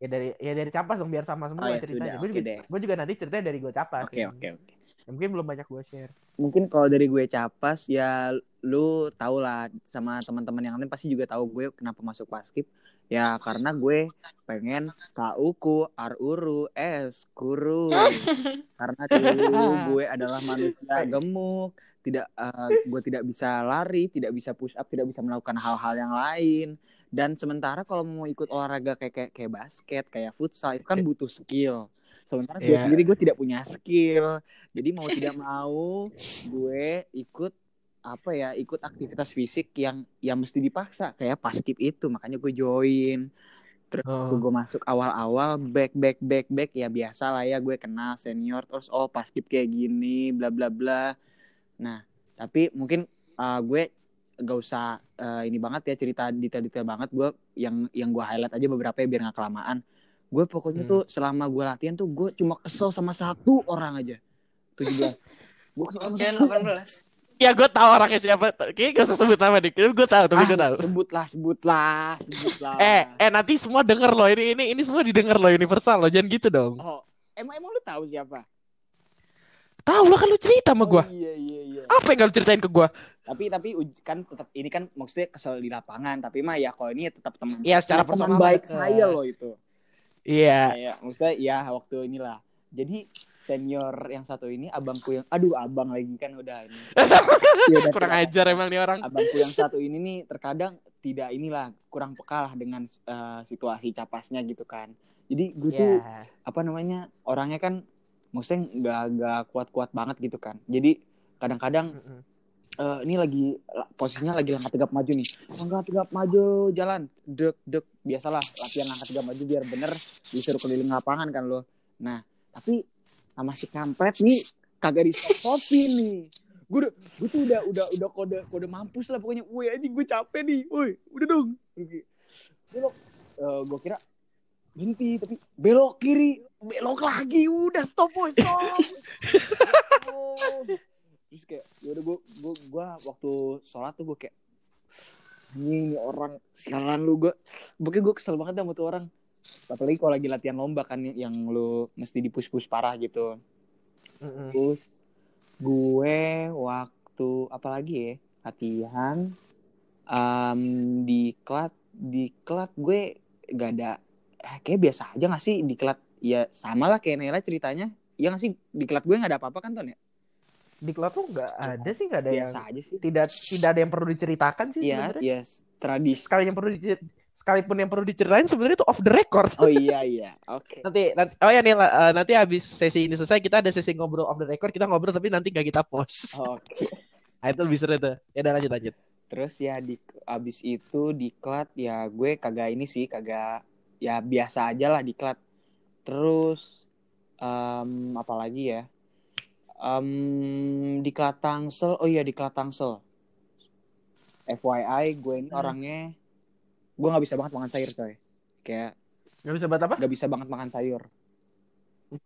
Ya dari ya dari capas dong biar sama semua Oh, ya ceritanya. Gue oke juga, deh. gue juga nanti ceritanya dari gue capas. Oke oke oke. Ya, mungkin belum banyak gue share. Mungkin kalau dari gue capas ya lu tau lah sama teman-teman yang lain pasti juga tahu gue kenapa masuk paskip. Ya karena gue pengen kauku aruru es kuru. *laughs* karena dulu gue adalah manusia gemuk, tidak eh, gue tidak bisa lari, tidak bisa push up, tidak bisa melakukan hal-hal yang lain. Dan sementara kalau mau ikut olahraga kayak kayak, kayak basket, kayak futsal itu kan butuh skill. Sementara gue Iya. sendiri gue tidak punya skill. Jadi mau tidak *laughs* mau gue ikut apa ya ikut aktivitas fisik yang yang mesti dipaksa kayak paskip itu makanya gue join Terus Oh. gue masuk awal-awal back back back back ya biasa lah ya gue kenal senior terus oh pas skip kayak gini bla bla bla. Nah tapi mungkin uh, gue gak usah uh, ini banget ya cerita detail-detail banget gue yang yang gue highlight aja beberapa ya biar nggak kelamaan. Gue pokoknya Hmm. tuh selama gue latihan tuh gue cuma kesel sama satu orang aja. 17. gue kesel sama Oke, satu. 18. Ya gue tahu orangnya siapa. Kayaknya gak usah sebut nama nih. Gue tahu, tapi gue tahu. Ah, sebutlah, sebutlah, sebutlah. *laughs* Eh, eh nanti semua denger loh ini ini ini semua didengar loh universal loh. Jangan gitu dong. Oh, emang emang lu tahu siapa? Tahu lah kan lu cerita sama gue. Oh, iya iya iya. Apa yang lu ceritain ke gue? Tapi tapi kan tetap ini kan maksudnya kesel di lapangan, tapi mah ya kalau ini ya tetap teman. Iya, secara teman personal baik deket. saya loh itu. Iya. Ya, maksudnya ya waktu inilah. Jadi senior yang satu ini abangku yang aduh abang lagi kan udah ini. *laughs* Ya udah, Kurang ternyata ajar emang nih orang. Abangku yang satu ini nih terkadang tidak inilah kurang peka lah dengan eh, situasi capasnya gitu kan. Jadi gue tuh Iya. apa namanya orangnya kan maksudnya nggak nggak kuat-kuat banget gitu kan jadi kadang-kadang Mm-mm. eh, ini lagi la- posisinya lagi langkah tegap maju nih. Langkah tegap maju jalan. Dek dek. Biasalah latihan langkah tegap maju biar bener disuruh keliling lapangan kan lo. Nah tapi sama si kampret nih kagak di stopin nih gue gue tuh udah udah udah kode kode mampus lah pokoknya. Woi aja gue capek nih. Woi udah dong. Belok. Gue kira berhenti tapi belok kiri. Belok lagi. Udah stop boy stop. *laughs* Oh. Terus kayak yaudah gue gue gue waktu sholat tuh gue kayak ini orang sialan lu gue pokoknya gue kesel banget sama tuh orang. Apalagi kalau lagi latihan lomba kan yang lu mesti dipush push parah gitu. Mm-mm. terus gue waktu apalagi ya latihan em, di klat di klat gue gak ada eh, kayak biasa aja gak sih di klat ya sama lah kayak Nela ceritanya. Ya gak sih? Di klat gue gak ada apa-apa kan Ton ya Di klub tuh nggak ada sih nggak ada yang biasa aja sih tidak tidak ada yang perlu diceritakan sih iya sebenarnya. yes tradisi Sekali yang perlu dicer- sekalipun yang perlu diceritain sebenarnya itu off the record. oh iya iya oke *laughs* nanti nanti oh ya nih eh, nanti habis sesi ini selesai kita ada sesi ngobrol off the record kita ngobrol tapi nanti nggak kita post oke *laughs* nah, itu lebih seru tuh ya udah lanjut lanjut Terus ya di abis itu di klat ya gue kagak ini sih kagak ya biasa aja lah di klat. Terus em apa lagi ya? Em di klat Tangsel, oh iya di klat Tangsel. FYI gue ini Hmm. orangnya gue nggak bisa banget makan sayur coy. Kayak nggak bisa buat apa nggak bisa banget makan sayur.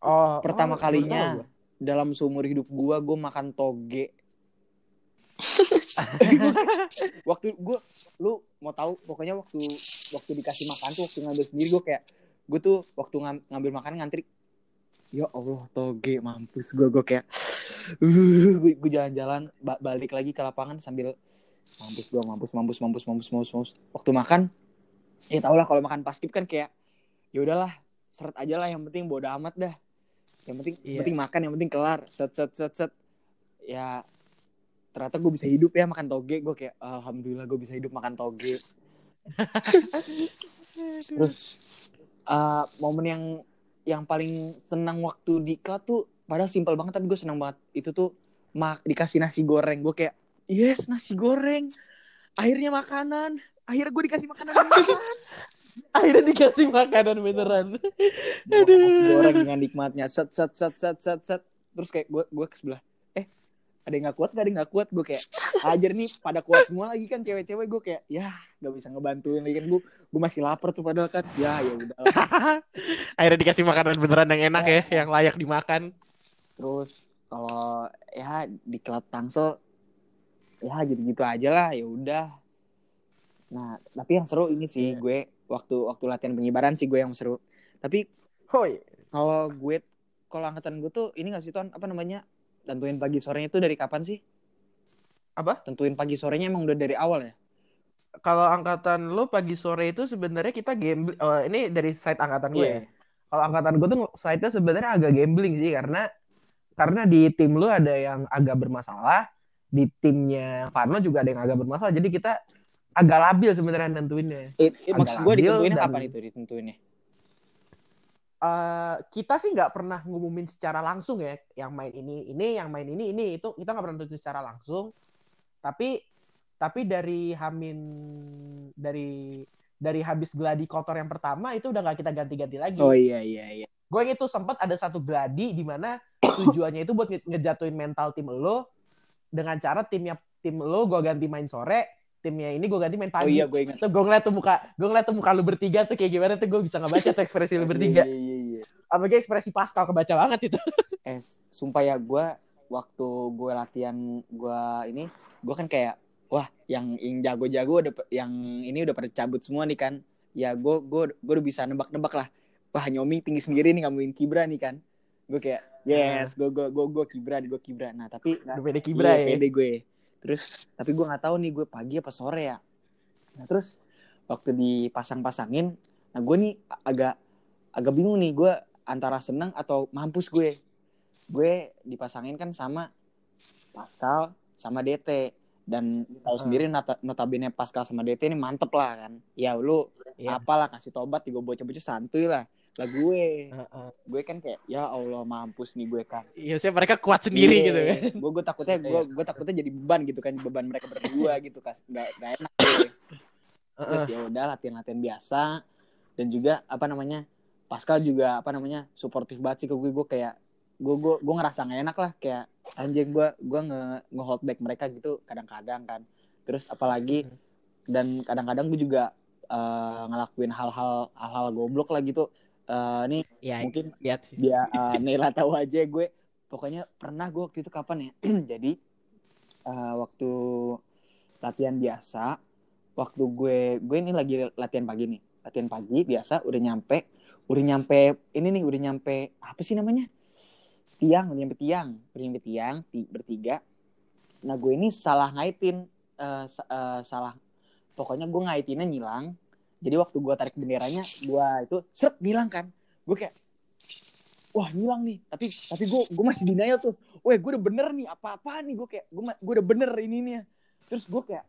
oh Pertama oh, kalinya baru tahu dalam seumur hidup gue gue makan toge. *laughs* waktu gue lu mau tahu pokoknya waktu waktu dikasih makan tuh waktu ngambil sendiri gue kayak gue tuh waktu ngam- ngambil makan ngantri ya allah toge mampus gue gue kayak uh, gue, jalan-jalan ba- balik lagi ke lapangan sambil mampus gue mampus mampus mampus mampus mampus mampus. Waktu makan ya tau lah kalau makan pas skip kan kayak ya udahlah seret aja lah yang penting bodo amat dah. Yang penting yang Iya. penting makan yang penting kelar set set set set. Ya ternyata gue bisa hidup ya makan toge gue kayak alhamdulillah gue bisa hidup makan toge. *laughs* Terus uh, momen yang yang paling senang waktu di klub tuh padahal simpel banget tapi gue senang banget. Itu tuh mak dikasih nasi goreng. Gue kayak yes nasi goreng. Akhirnya makanan. Akhirnya gue dikasih makanan. *laughs* Akhirnya dikasih makanan beneran. Nasi goreng dengan nikmatnya. Set set set set set set. Terus kayak gue gue ke sebelah ada yang nggak kuat gak ada yang nggak kuat. Gue kayak ajar nih pada kuat semua lagi kan cewek-cewek. Gue kayak ya nggak bisa ngebantuin lagi kan. Gue gue masih lapar tuh padahal kan. Ya ya udah *laughs* akhirnya dikasih makanan beneran yang enak ya yang layak dimakan. Terus kalau ya di klub tangsel ya gitu-gitu aja lah ya udah. Nah tapi yang seru ini sih Iya. gue waktu waktu latihan pengibaran sih gue yang seru. Tapi hoi. kalau gue kalau angkatan gue tuh ini gak sih ton? Apa namanya tentuin pagi sorenya itu dari kapan sih? Apa? Tentuin pagi sorenya emang udah dari awal ya? Kalau angkatan lo pagi sore itu sebenarnya kita gambling ini dari side angkatan gue Iya. ya kalau angkatan gue tuh side-nya sebenarnya agak gambling sih karena karena di tim lu ada yang agak bermasalah di timnya Farno juga ada yang agak bermasalah jadi kita agak labil sebenarnya nentuinnya. It, it- Agak maksud gue ditentuinnya dan- kapan itu ditentuinnya Eh, kita sih nggak pernah ngumumin secara langsung ya yang main ini ini yang main ini ini itu kita nggak pernah tentuin secara langsung tapi tapi dari Hamin dari dari habis gladi kotor yang pertama itu udah nggak kita ganti-ganti lagi. Oh iya iya iya. Gue itu sempat ada satu gladi di mana tujuannya itu buat nge- ngejatuhin mental tim lo dengan cara timnya tim lo gue ganti main sore, timnya ini gue ganti main Oh pagi. iya gue ingat. Tuh gue ngeliat tuh muka, gue ngeliat tuh muka lu bertiga tuh kayak gimana tuh gue bisa ngebaca tuh ekspresi lu *laughs* bertiga. Iya iya iya. Apalagi ekspresi Pascal kebaca banget itu. *laughs* Eh, sumpah ya gue waktu gue latihan gue ini, gue kan kayak wah yang yang jago-jago udah yang ini udah pada cabut semua nih kan. Ya gue gue gue udah bisa nebak-nebak lah. Wah Nyomi tinggi sendiri nih ngamuin Kibra nih kan. Gue kayak yes, gue gue gue gue Kibra gue Kibra. Nah tapi Udah pede kibra Iya, ya. pede gue. Terus tapi gue nggak tahu nih gue pagi apa sore ya. Nah terus waktu dipasang-pasangin, nah gue nih agak agak bingung nih gue antara seneng atau mampus gue. Gue dipasangin kan sama Pascal sama DT dan tahu sendiri nota- notabene Pascal sama DT ini mantep lah kan. Ya lu Iya. apalah kasih tobat juga bocah-bocah santuy lah. Lah gue, Heeh. gue kan kayak ya Allah mampus nih gue kan. Iya, sih mereka kuat sendiri gitu kan. Gue gue takutnya gue Iya. gue takutnya jadi beban gitu kan beban mereka berdua *laughs* gitu kas nggak nggak enak gue. Terus Heeh. ya udah latihan-latihan biasa dan juga apa namanya Pascal juga apa namanya suportif banget sih ke gue gue kayak gue gue gue ngerasa nggak enak lah kayak anjing gue gue nge nge hold back mereka gitu kadang-kadang kan terus apalagi dan kadang-kadang gue juga eh, ngelakuin hal-hal hal-hal goblok lah gitu Eh, nih Ya, mungkin lihat sih. dia uh, Nela tahu aja gue. Pokoknya pernah gue waktu itu kapan ya? *clears throat* Jadi uh, waktu latihan biasa waktu gue gue ini lagi latihan pagi nih. Latihan pagi biasa udah nyampe udah nyampe ini nih udah nyampe apa sih namanya? Tiang udah nyampe tiang udah nyampe tiang ti- bertiga. Nah gue ini salah ngaitin uh, uh, salah. Pokoknya gue ngaitinnya nyilang jadi waktu gue tarik benderanya gue itu seret ngilang kan. Gue kayak wah ngilang nih. Tapi tapi gue gue masih denial tuh. Weh gue udah bener nih apa apa nih. Gue kayak gue gue udah bener ini nih. Terus gue kayak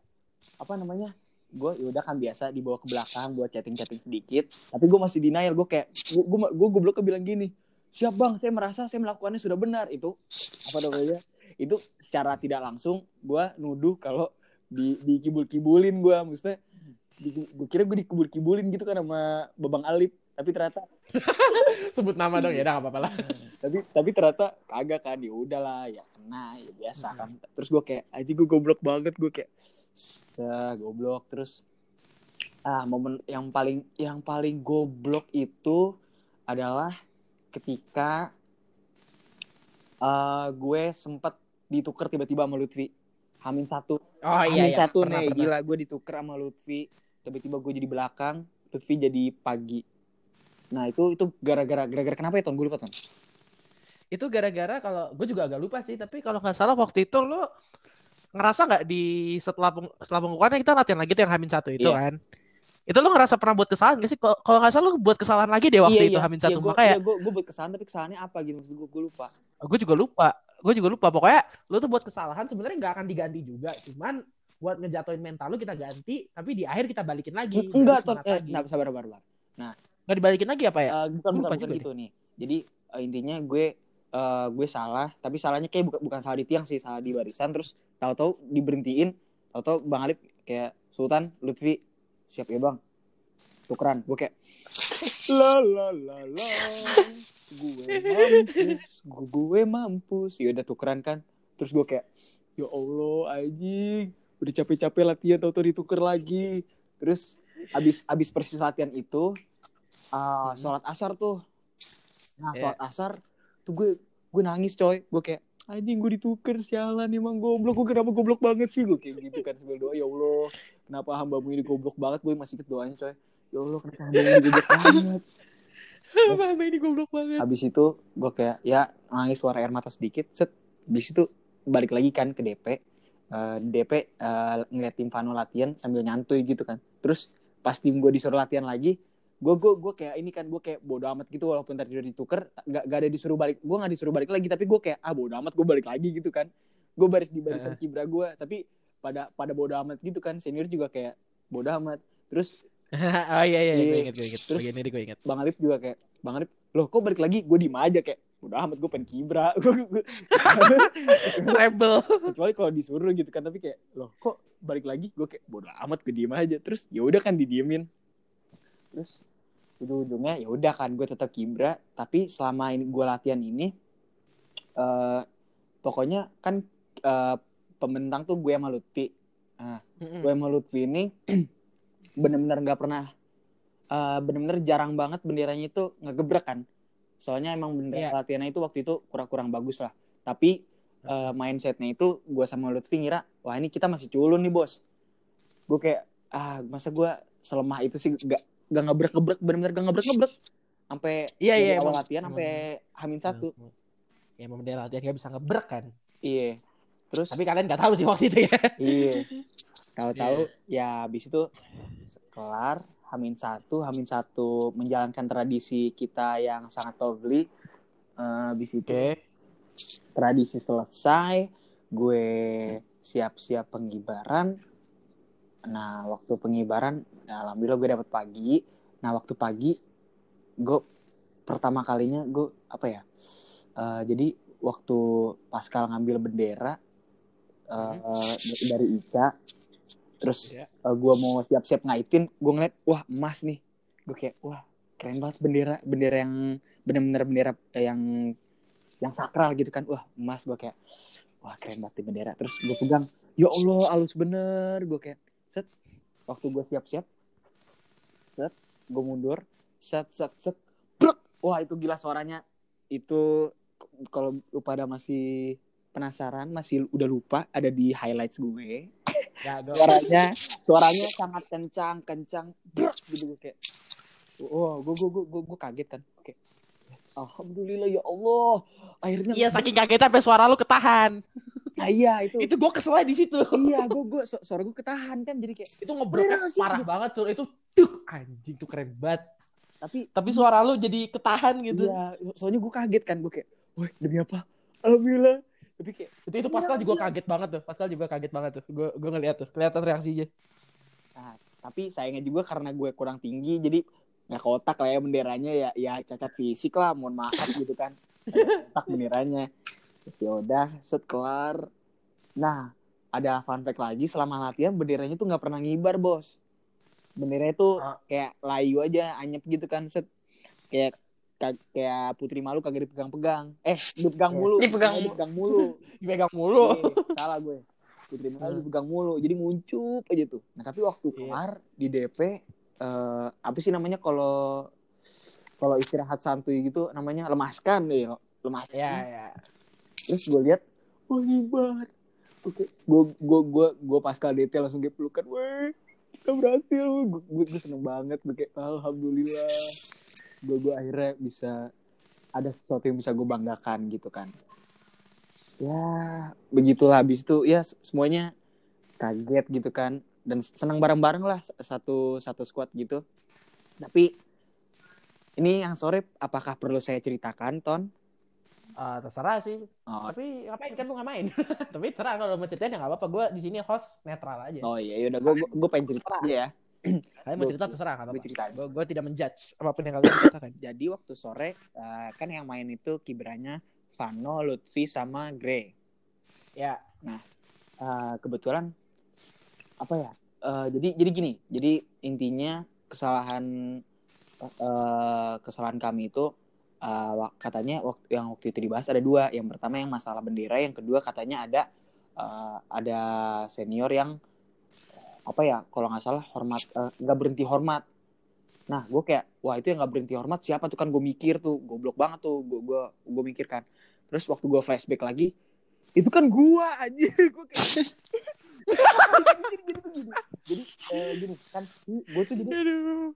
apa namanya gue yaudah kan biasa dibawa ke belakang buat chatting chatting sedikit. Tapi gue masih denial gue kayak gue gue gue goblok bilang gini siap bang saya merasa saya melakukannya sudah benar. Itu apa namanya itu secara tidak langsung gue nuduh kalau di dikibul-kibulin gue maksudnya di, gue kira gue dikibul-kibulin gitu kan sama babang Alip tapi ternyata *laughs* Sebut nama dong ya, udah apa-apa lah. *laughs* tapi tapi ternyata kagak kan ya udahlah ya kena ya biasa kan terus gue kayak aja gue goblok banget gue kayak Astaga, goblok terus ah momen yang paling yang paling goblok itu adalah ketika eh gue sempet ditukar tiba-tiba sama Lutfi Hamin satu Oh Hamin iya, iya. satu Pernah, nih pernah. gila gue ditukar sama Lutfi tiba-tiba gue jadi belakang Lutfi jadi pagi nah itu itu gara-gara gara-gara kenapa ya ton gue lupa ton Itu gara-gara kalau gue juga agak lupa sih, tapi kalau nggak salah waktu itu lo ngerasa nggak di setelah peng, setelah pengukuhannya kita latihan lagi tuh yang Hamin satu itu Iya. kan? Itu lo ngerasa pernah buat kesalahan gak sih? Kalau nggak salah lo buat kesalahan lagi deh waktu itu Hamin satu. gue, Makanya gue, gue buat kesalahan tapi kesalahannya apa gitu maksud gue gue lupa gue juga lupa. Gue juga lupa. Pokoknya lo tuh buat kesalahan sebenarnya nggak akan diganti juga. Cuman buat ngejatuhin mental lo kita ganti, tapi di akhir kita balikin lagi. enggak semangat eh, lagi. nah, sabar sabar sabar. Nggak dibalikin lagi apa ya? Eh, bukan Lupa bukan, bukan gitu nih. Jadi eh, intinya gue eh, gue salah tapi salahnya kayak bukan bukan salah di tiang sih salah di barisan. Terus tahu-tahu diberhentiin. Tahu-tahu bang Alip kayak Sultan Lutfi siap ya bang? Tukeran. Gue kayak la la la la gue mampus gue, gue mampus. Ya udah tukeran kan. Terus gue kayak ya Allah anjing udah capek-capek latihan tahu-tahu dituker lagi. Terus abis abis persis latihan itu ah, Hmm. sholat asar tuh. Nah Iya. sholat asar tuh gue gue nangis coy. Gue kayak anjing gue dituker sialan emang goblok. Gue kenapa goblok banget sih? Gue kayak gitu kan sambil doa ya Allah kenapa hambamu ini goblok banget? Gue masih inget doanya coy. Ya Allah kenapa hambamu ini goblok banget? *laughs* Mama ini goblok banget. habis itu gue kayak ya nangis suara air mata sedikit set. Habis itu balik lagi kan ke DP Eh, di DP eh, ngeliat tim Vano latihan sambil nyantuy gitu kan terus pas tim gue disuruh latihan lagi gue gue gue kayak ini kan gue kayak bodo amat gitu walaupun tadi udah ditukar gak, gak ada disuruh balik gue gak disuruh balik lagi tapi gue kayak ah bodo amat gue balik lagi gitu kan gue baris di barisan kibra gue tapi pada pada bodo amat gitu kan senior juga kayak bodo amat terus *laughs* oh iya iya, Iya. gue inget gue inget. Terus- Bagian ini gue inget. Bang Alif juga kayak Bang Alif loh kok balik lagi gue diem aja kayak udah amat gue pengen kibra. *laughs* Rebel. kecuali kalau disuruh gitu kan tapi kayak loh kok balik lagi? Gue kayak bodo amat gue diem aja. Terus ya udah kan didiemin. Terus ujung-ujungnya ya udah kan gue tetap kibra. Tapi selama ini gue latihan ini eh pokoknya kan eh, pembentang tuh gue sama Lutfi. Nah Mm-mm. gue sama Lutfi ini *clears throat* bener-bener nggak pernah eh, bener-bener jarang banget benderanya itu ngegebrak kan soalnya emang bendera Iya. latihannya itu waktu itu kurang-kurang bagus lah. Tapi eh, mindsetnya itu gue sama Lutfi ngira wah ini kita masih culun nih bos. Gue kayak ah masa gue selemah itu sih? Gak gak ngebrek ngebrek bener-bener gak ngebrek ngebrek sampai Iya, iya, awal emang. latihan sampai hamin satu. Ya emang bendera latihan gak bisa ngebrek kan. iya. Terus Tapi kalian gak tahu sih waktu itu ya. iya. *laughs* Tahu-tahu ya habis itu kelar hamin satu hamin satu menjalankan tradisi kita yang sangat togli Eh, habis itu tradisi selesai gue siap-siap pengibaran. Nah waktu pengibaran nah, alhamdulillah gue dapet pagi. Nah waktu pagi gue pertama kalinya gue apa ya eh, jadi waktu Pascal ngambil bendera eh, dari Ica terus Iya. eh, gue mau siap-siap ngaitin gue ngeliat wah emas nih. Gue kayak wah keren banget bendera bendera yang bener-bener bendera eh, yang yang sakral gitu kan. Wah emas gue kayak wah keren banget bendera. Terus gue pegang ya Allah halus bener. Gue kayak set. Waktu gue siap-siap set gue mundur set set set brek. wah itu gila suaranya. Itu kalau pada masih penasaran masih udah lupa ada di highlights gue Ya, gua- suaranya suaranya sangat kencang kencang brek gitu gue kayak. Wah gue gue gue gue kaget kan oke alhamdulillah ya Allah. Akhirnya Iya saking kagetnya sampai suara lu ketahan. nah, iya itu. Itu gue keselnya di situ. iya gue gue su- suara gue ketahan kan jadi kayak itu sih, parah gitu. banget sur itu tuh anjing tuh keren banget. Tapi tapi suara lu jadi ketahan gitu. Iya soalnya gue kaget kan gue kayak wah demi apa? Alhamdulillah tapi kayak itu itu Pascal Iya, juga iya. kaget banget tuh Pascal juga kaget banget tuh. Gue gue ngeliat tuh kelihatan reaksinya. Nah, tapi sayangnya juga karena gue kurang tinggi jadi nggak kotak lah ya benderanya ya ya cacat fisik lah mohon maaf gitu kan. Kotak benderanya. Ya udah set kelar. Nah ada fun fact lagi selama latihan benderanya tuh nggak pernah ngibar bos. Benderanya tuh Ah. kayak layu aja anyep gitu kan set. Kayak ka- kayak putri malu kagak dipegang-pegang. Eh dipegang Iya. mulu. Dipegang dipegang mulu. *laughs* dipegang mulu. Iya, salah gue. Putri malu Hmm. dipegang mulu. Jadi nguncup aja tuh. Nah tapi waktu Iya. kelar di DP eh, apa sih namanya kalau kalau istirahat santuy gitu namanya lemaskan deh lemaskan. Ya ya terus gue lihat wah ngibar oke gue gue gue gue pasca DT langsung kayak pelukan weh kita berhasil. Gue, gue, gue seneng banget gue kayak alhamdulillah gue gue akhirnya bisa ada sesuatu yang bisa gue banggakan gitu kan. Ya begitulah. Habis itu ya semuanya kaget gitu kan. Dan senang bareng-bareng lah satu satu squad gitu. Tapi ini yang sore apakah perlu saya ceritakan ton? Ah, terserah sih. Oh, tapi ngapain? Kan lu nggak main *laughs* tapi terserah kalau mau ceritain ya nggak apa-apa. Gue di sini host netral aja. Oh iya, yaudah gue gue pengen cerita aja ya. Kalian mau cerita terserah nggak Gue ceritain. gue gue tidak menjudge apa pun yang kalian katakan *coughs* Jadi waktu sore eh, kan yang main itu kibranya Vano, Lutfi sama Grey. ya Eh, kebetulan apa ya? eh, jadi jadi gini. Jadi intinya kesalahan eh, kesalahan kami itu wak- katanya waktu yang waktu itu dibahas ada dua. Yang pertama yang masalah bendera, yang kedua katanya ada eh, ada senior yang apa ya? Kalau nggak salah hormat eh, nggak berhenti hormat. Nah, gue kayak, wah itu yang nggak berhenti hormat siapa tuh kan gue mikir tuh, goblok banget tuh, gue gue gue mikir kan. Terus waktu gue flashback lagi, itu kan gue aja, gue kayak, jadi, jadi, tuh gini, jadi eh, gini kan, gue tuh jadi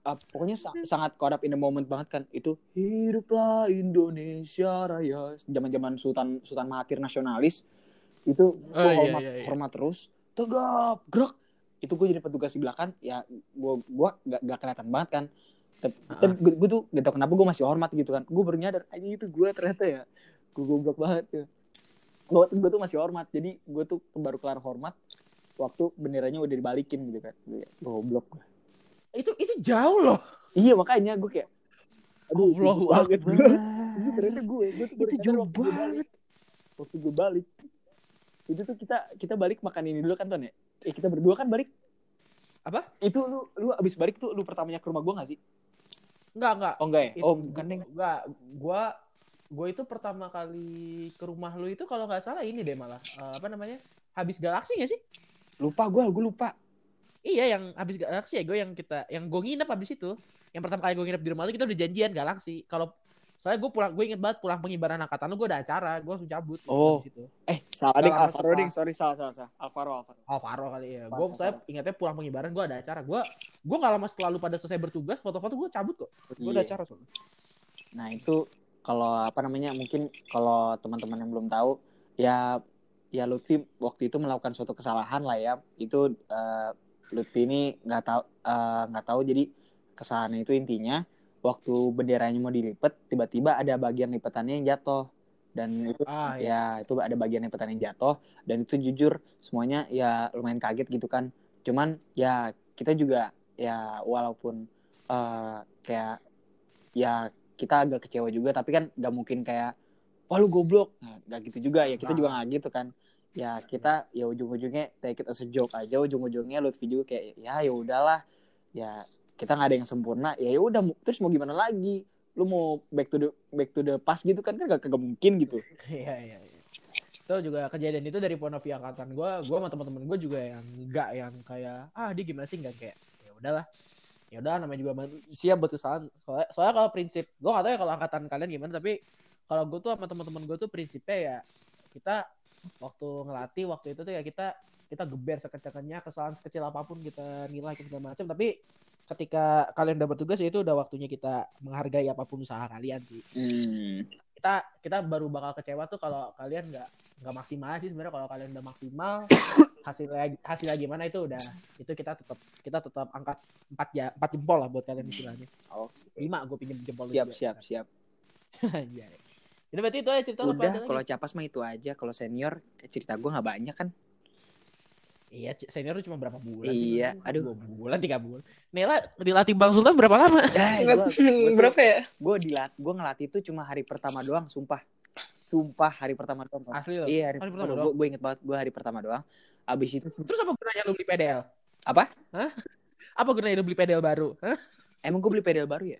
uh, pokoknya sa- sangat caught up in the moment banget kan, itu hiduplah Indonesia Raya, zaman zaman Sultan Sultan Mahathir nasionalis, itu gue Oh, iya, hormat iya, iya. hormat terus, tegap, gerak, itu gue jadi petugas di belakang, ya gue gue gak, gak kelihatan banget kan, tapi Ah. gue, gue tuh gak tau kenapa gue masih hormat gitu kan, gue baru nyadar, aja itu gue ternyata ya, gue goblok banget ya. Gue, gue tuh masih hormat, jadi gue tuh baru kelar hormat waktu benderanya udah dibalikin gitu kan, goblok gue. itu itu jauh loh Iya makanya gue kayak, aduh, goblok banget. Itu ternyata gue, gue tuh Itu jauh banget. Waktu gue balik, itu tuh kita kita balik makan ini dulu kan ton ya? Eh kita berdua kan balik Apa? Itu lu lu abis balik tuh lu pertamanya ke rumah gua gak sih? Enggak, enggak. Oh enggak ya? Oh bukan deh. Enggak, gua gua itu pertama kali ke rumah lu itu kalau nggak salah ini deh malah Eh, apa namanya? Habis galaksi gak sih? Lupa gua, gua lupa. Iya yang habis galaksi ya gue yang kita yang gue nginep habis itu. Yang pertama kali gue nginep di rumah lu kita udah janjian galaksi. Kalau soalnya gue pulang gue inget banget pulang pengibaran angkatan lu gue ada acara, gue langsung cabut gitu Oh. habis itu. Eh, salah ding, Alvaro ding, sorry salah salah salah. Alvaro Alvaro. Alvaro kali ya. Alvaro, Gue saya ingatnya pulang pengibaran gue ada acara. Gue gue nggak lama setelah lu pada selesai bertugas foto-foto gue cabut kok. Gue ada Iya. acara soalnya. Nah itu kalau apa namanya mungkin kalau teman-teman yang belum tahu ya ya Lutfi waktu itu melakukan suatu kesalahan lah ya itu eh, Lutfi ini nggak tahu eh, nggak tahu jadi kesalahannya itu intinya waktu benderanya mau dilipat tiba-tiba ada bagian lipatannya yang jatuh. Dan itu Ah ya ya. itu ada bagian lipatan yang jatuh. Dan itu jujur semuanya ya lumayan kaget gitu kan. Cuman ya kita juga ya walaupun eh, kayak ya kita agak kecewa juga tapi kan nggak mungkin kayak wah lu goblok. Nah, nggak gitu juga. Ya kita Nah. juga nggak gitu kan. Ya kita ya ujung-ujungnya take it as a joke aja. Ujung-ujungnya Lutfi juga kayak ya ya udahlah. Ya kita nggak ada yang sempurna ya udah terus mau gimana lagi lu mau back to the back to the past gitu kan kan gak, gak mungkin gitu *laughs* Iya iya. iya. Itu juga kejadian itu dari point of angkatan gue. Gue sama teman-teman gue juga yang enggak yang kayak ah dia gimana sih enggak kayak ya udahlah. Ya udah namanya juga manusia buat kesalahan. Soalnya, soalnya kalau prinsip gue gak tahu ya kalau angkatan kalian gimana tapi kalau gue tuh sama teman-teman gue tuh prinsipnya ya kita waktu ngelatih waktu itu tuh ya kita kita geber sekencangnya kesalahan sekecil apa pun kita nilai segala macam tapi ketika kalian udah bertugas ya itu udah waktunya kita menghargai apa pun usaha kalian sih hmm. kita kita baru bakal kecewa tuh kalau kalian nggak nggak maksimal sih sebenarnya kalau kalian udah maksimal *coughs* hasilnya hasilnya gimana itu udah itu kita tetap kita tetap angkat empat ya empat jempol lah buat kalian istilahnya Oke. lima gue pinjem jempol siap juga. siap siap *laughs* Iya. Jadi berarti itu aja cerita udah kalau capas mah itu aja kalau senior cerita gue nggak banyak kan Iya, senior cuma berapa bulan sih? Iya, aduh. Dua bulan, tiga bulan. Nela dilatih Bang Sultan berapa lama? *laughs* Eh, *laughs* Berapa ya? gue dilat gue ngelatih itu cuma hari pertama doang sumpah sumpah hari pertama doang. Asli loh. iya hari, Hari pertama, pertama doang gue inget banget gue hari pertama doang abis itu Terus apa gunanya lu beli PDL? Apa? Hah? Apa gunanya lu beli PDL baru? Hah? emang gue beli pedal baru ya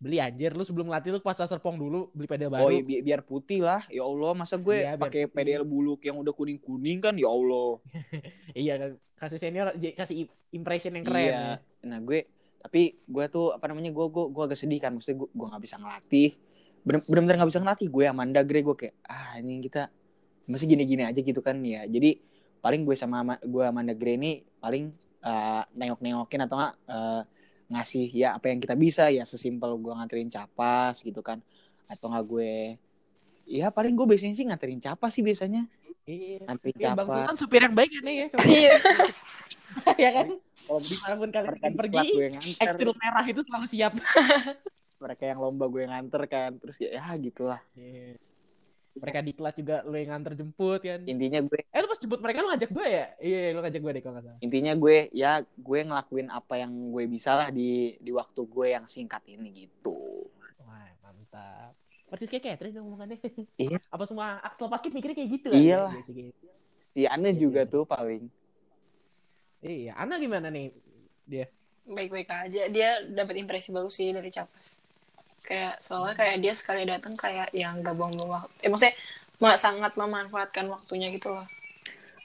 Beli anjir, lu sebelum ngelatih lu pas serpong dulu beli PDL baru. oh iya, bi- biar putih lah. Ya allah masa gue Iya, pakai pedal buluk yang udah kuning kuning kan? Ya allah. *laughs* Iya kan, kasih senior kasih impression yang keren. iya. Ya. nah gue tapi gue tuh apa namanya gue gue gue agak sedih kan. Maksudnya gue gue nggak bisa ngelatih. Bener-bener nggak bisa ngelatih gue Amanda Gre gue kayak ah ini kita masih gini-gini aja gitu kan. Ya jadi paling gue sama Ama- gue Amanda Gre ini paling eh, nengok-nengokin atau nggak eh, ngasih ya apa yang kita bisa ya sesimpel gue nganterin capas gitu kan atau nggak gue ya paling gue biasanya sih nganterin capas sih biasanya Iya. nganterin Bang capas Sultan supir yang baik ya. Iya. *laughs* ya kan? Kalau di mana pun kalian mereka pergi, ekstil merah itu selalu siap. mereka yang lomba gue nganter kan terus ya, ya gitulah Iya. Mereka di kelas juga lu yang nganter jemput kan. intinya gue Eh lu pas jemput mereka lu ngajak gue ya? Iya, lu ngajak gue deh kalau nggak salah. intinya gue ya gue ngelakuin apa yang gue bisa lah di di waktu gue yang singkat ini gitu Wah, mantap. Persis kayak Catherine dong ngomongannya. Iya. *laughs* Apa semua Axel Paskip mikirnya kayak gitu Iyalah. Iya sih, gitu. si Ane Iya juga sih. tuh paling Iya, Ana gimana nih? Baik-baik aja. Dia dapat impresi bagus sih dari Capas. Kayak soalnya kayak dia sekali datang kayak yang gak buang-buang waktu. Eh maksudnya ma- sangat memanfaatkan waktunya gitu loh.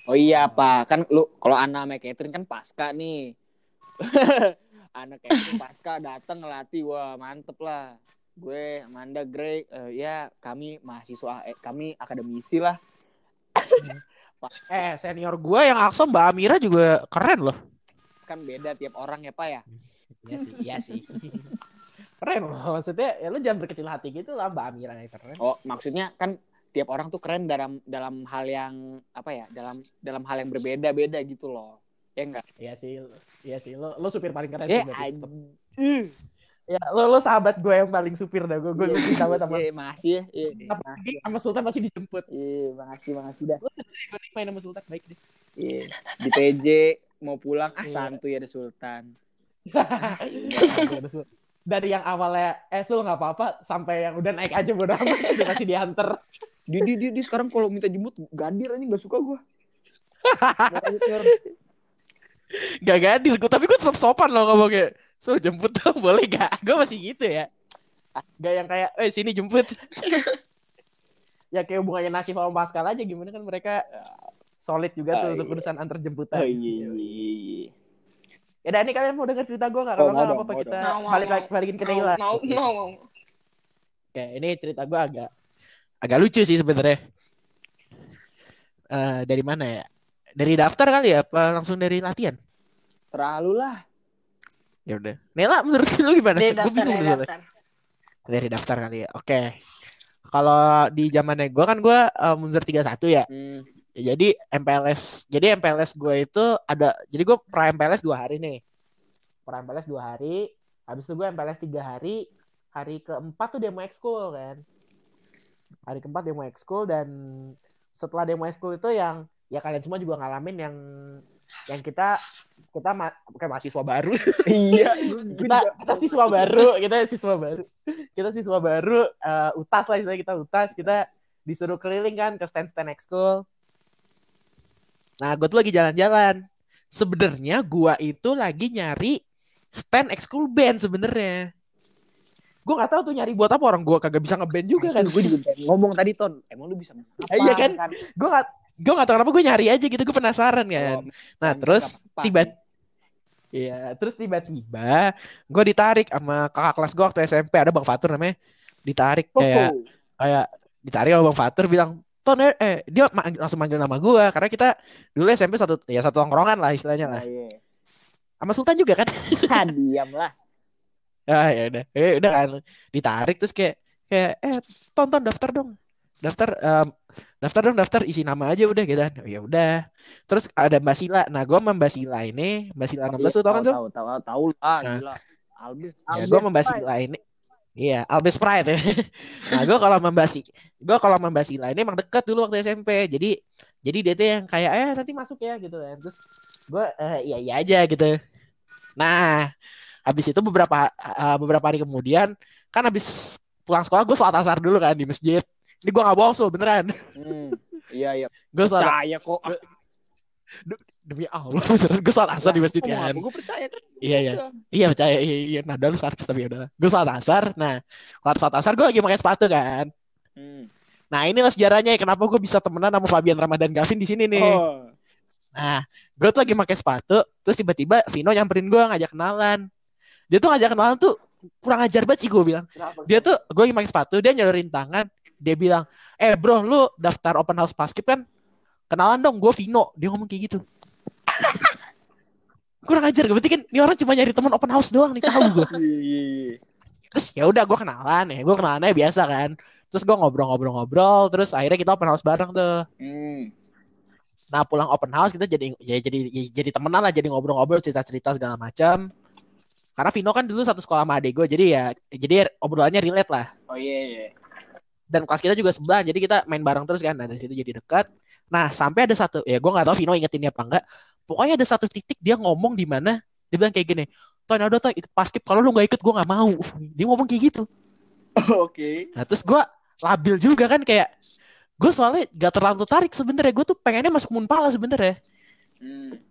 oh iya pak kan lu kalau Ana sama Catherine kan pasca nih *laughs* anak Catherine pasca datang ngelatih wah mantep lah gue Amanda Grey eh, ya kami mahasiswa eh, kami akademisi lah *laughs* Eh, senior gue yang Axel Mbak Amira juga keren loh. kan beda tiap orang ya pak ya Iya sih, iya sih. *laughs* keren loh. *laughs* Maksudnya ya lu jangan berkecil hati gitu lah Mbak Amira yang keren. oh maksudnya kan tiap orang tuh keren dalam dalam hal yang apa ya dalam dalam hal yang berbeda-beda gitu loh ya enggak Iya sih, iya sih. Lu, lu supir paling keren ya anjing Eh, Ya, lu, lu sahabat gue yang paling supir dah. Gue gue Iya, cinta banget sama iya, makasih ya iya Apalagi sama Sultan masih dijemput. iya makasih makasih dah sering gue main sama Sultan baik deh. iya di PJ mau pulang ah Iya. santuy ada Sultan *laughs* Dari yang awalnya eh Sul nggak apa-apa sampai yang udah naik aja bodo amat udah masih diantar. *laughs* dia dia dia, dia sekarang kalau minta jemput gadir aja nggak suka gue *laughs* Gak gadis gue, tapi gue tetap sopan loh ngomong kayak, so jemput dong *laughs* boleh gak? Gue masih gitu ya. Gak yang kayak, eh sini jemput. ya kayak hubungannya Nasif sama Pascal aja gimana kan mereka uh, solid juga tuh Oh, untuk iya. urusan antar jemputan. Oh iya iya iya. Ya udah ini kalian mau denger cerita gue gak? Kalau mau nggak apa-apa kita balik mau, lagi balikin ke mau, Naila. mau, mau, mau. Oke, ini cerita gue agak agak lucu sih sebenarnya. Eh dari mana ya? Dari daftar kali ya? Apa langsung dari latihan? Terlalu lah. Ya udah. Nela menurut lu gimana? Dari daftar, bingung dari daftar. Dari daftar kali ya. Oke. Kalau di zamannya gue kan gue uh, Munzer 31 ya. Hmm. Ya, Jadi MPLS, jadi MPLS gue itu ada, jadi gue pra MPLS dua hari nih. Pra MPLS dua hari, habis itu gue MPLS tiga hari, hari keempat tuh demo ekskul kan. Hari keempat demo ekskul dan setelah demo ekskul itu yang ya kalian semua juga ngalamin yang yang kita kita ma kayak mahasiswa baru *laughs* Iya. kita kita siswa baru kita siswa baru kita siswa baru eh, utas lah istilahnya kita utas kita disuruh keliling kan ke stand stand ekskul nah gue tuh lagi jalan-jalan sebenarnya gua itu lagi nyari stand ekskul band sebenarnya gue nggak tahu tuh nyari buat apa orang gua kagak bisa ngeband juga kan gue juga ngomong tadi ton. Emang lu bisa apa? *laughs* Iya kan? gue nggak gue nggak tahu kenapa gue nyari aja gitu gue penasaran kan Oh, nah main terus tiba? Iya, terus tiba-tiba gue ditarik sama kakak kelas gue waktu SMP ada Bang Fatur namanya. Ditarik kayak Oh, kayak ditarik sama Bang Fatur bilang, "Ton eh, eh," dia ma- langsung manggil nama gue karena kita dulu SMP satu ya satu tongkrongan lah istilahnya lah. Nah, iya. Sama Sultan juga kan. *laughs* Ah, diam lah. Ah ya udah. Eh, udah kan ditarik terus kayak kayak eh tonton daftar dong. Daftar em, daftar dong daftar isi nama aja udah gitu kan. Oh, ya udah. Terus ada Mbak Sila. Nah, gue sama Mbak Sila ini, Mbak Sila 16 tuh tau kan, Sob? Tahu tahu tahu ah Nah. gila. Albis. Ya, gue membahas Pride. Sila ini. Iya, Albes Pride ya. *laughs* Nah, gue kalau membahas gue kalau membahas Sila ini emang deket dulu waktu SMP. Jadi jadi dia tuh yang kayak eh nanti masuk ya gitu kan. Terus gue eh, iya iya aja gitu. Nah, habis itu beberapa eh, beberapa hari kemudian kan habis pulang sekolah gue sholat asar dulu kan di masjid. Ini gue nggak bohong so beneran. Hmm. Iya iya. Gue sholat Percaya kok. Demi Allah beneran *laughs* gue sholat asar di masjid kan. Gue percaya kan. Iya iya. Iya percaya iya iya nada lu sarkas tapi udah. Gue sholat asar. Nah, kalau sholat asar gue lagi pakai sepatu kan. Hmm. Nah inilah sejarahnya ya, kenapa gue bisa temenan sama Fabian Ramadan Gavin di sini nih. Oh. Nah, gue tuh lagi pakai sepatu, terus tiba-tiba Vino nyamperin gue ngajak kenalan. Dia tuh ngajak kenalan tuh kurang ajar banget sih gue bilang. Dia tuh gue lagi pakai sepatu, dia nyalurin tangan, dia bilang, eh bro lu daftar open house paskib kan? Kenalan dong, gue Vino. Dia ngomong kayak gitu. Kurang ajar, berarti kan ini orang cuma nyari teman open house doang nih tahu gue. Iya, iya, iya. terus ya udah gue kenalan ya gue kenalannya biasa kan terus gue ngobrol-ngobrol-ngobrol terus akhirnya kita open house bareng tuh Hmm. nah pulang open house kita jadi ya jadi ya, jadi temenan lah jadi ngobrol-ngobrol cerita-cerita segala macam karena Vino kan dulu satu sekolah sama adik gue jadi ya jadi obrolannya relate lah Oh iya iya. dan kelas kita juga sebelah jadi kita main bareng terus kan nah dari situ jadi dekat nah sampai ada satu ya gue nggak tahu Vino ingetinnya apa enggak pokoknya ada satu titik dia ngomong di mana dia bilang kayak gini Ton udah tuh ikut paskib kalau lu nggak ikut gue nggak mau. *laughs* Dia ngomong kayak gitu. *laughs* Oke. Nah terus gue labil juga kan kayak gue soalnya gak terlalu tertarik sebenarnya. Gue tuh pengennya masuk Munpala sebenarnya. Hmm.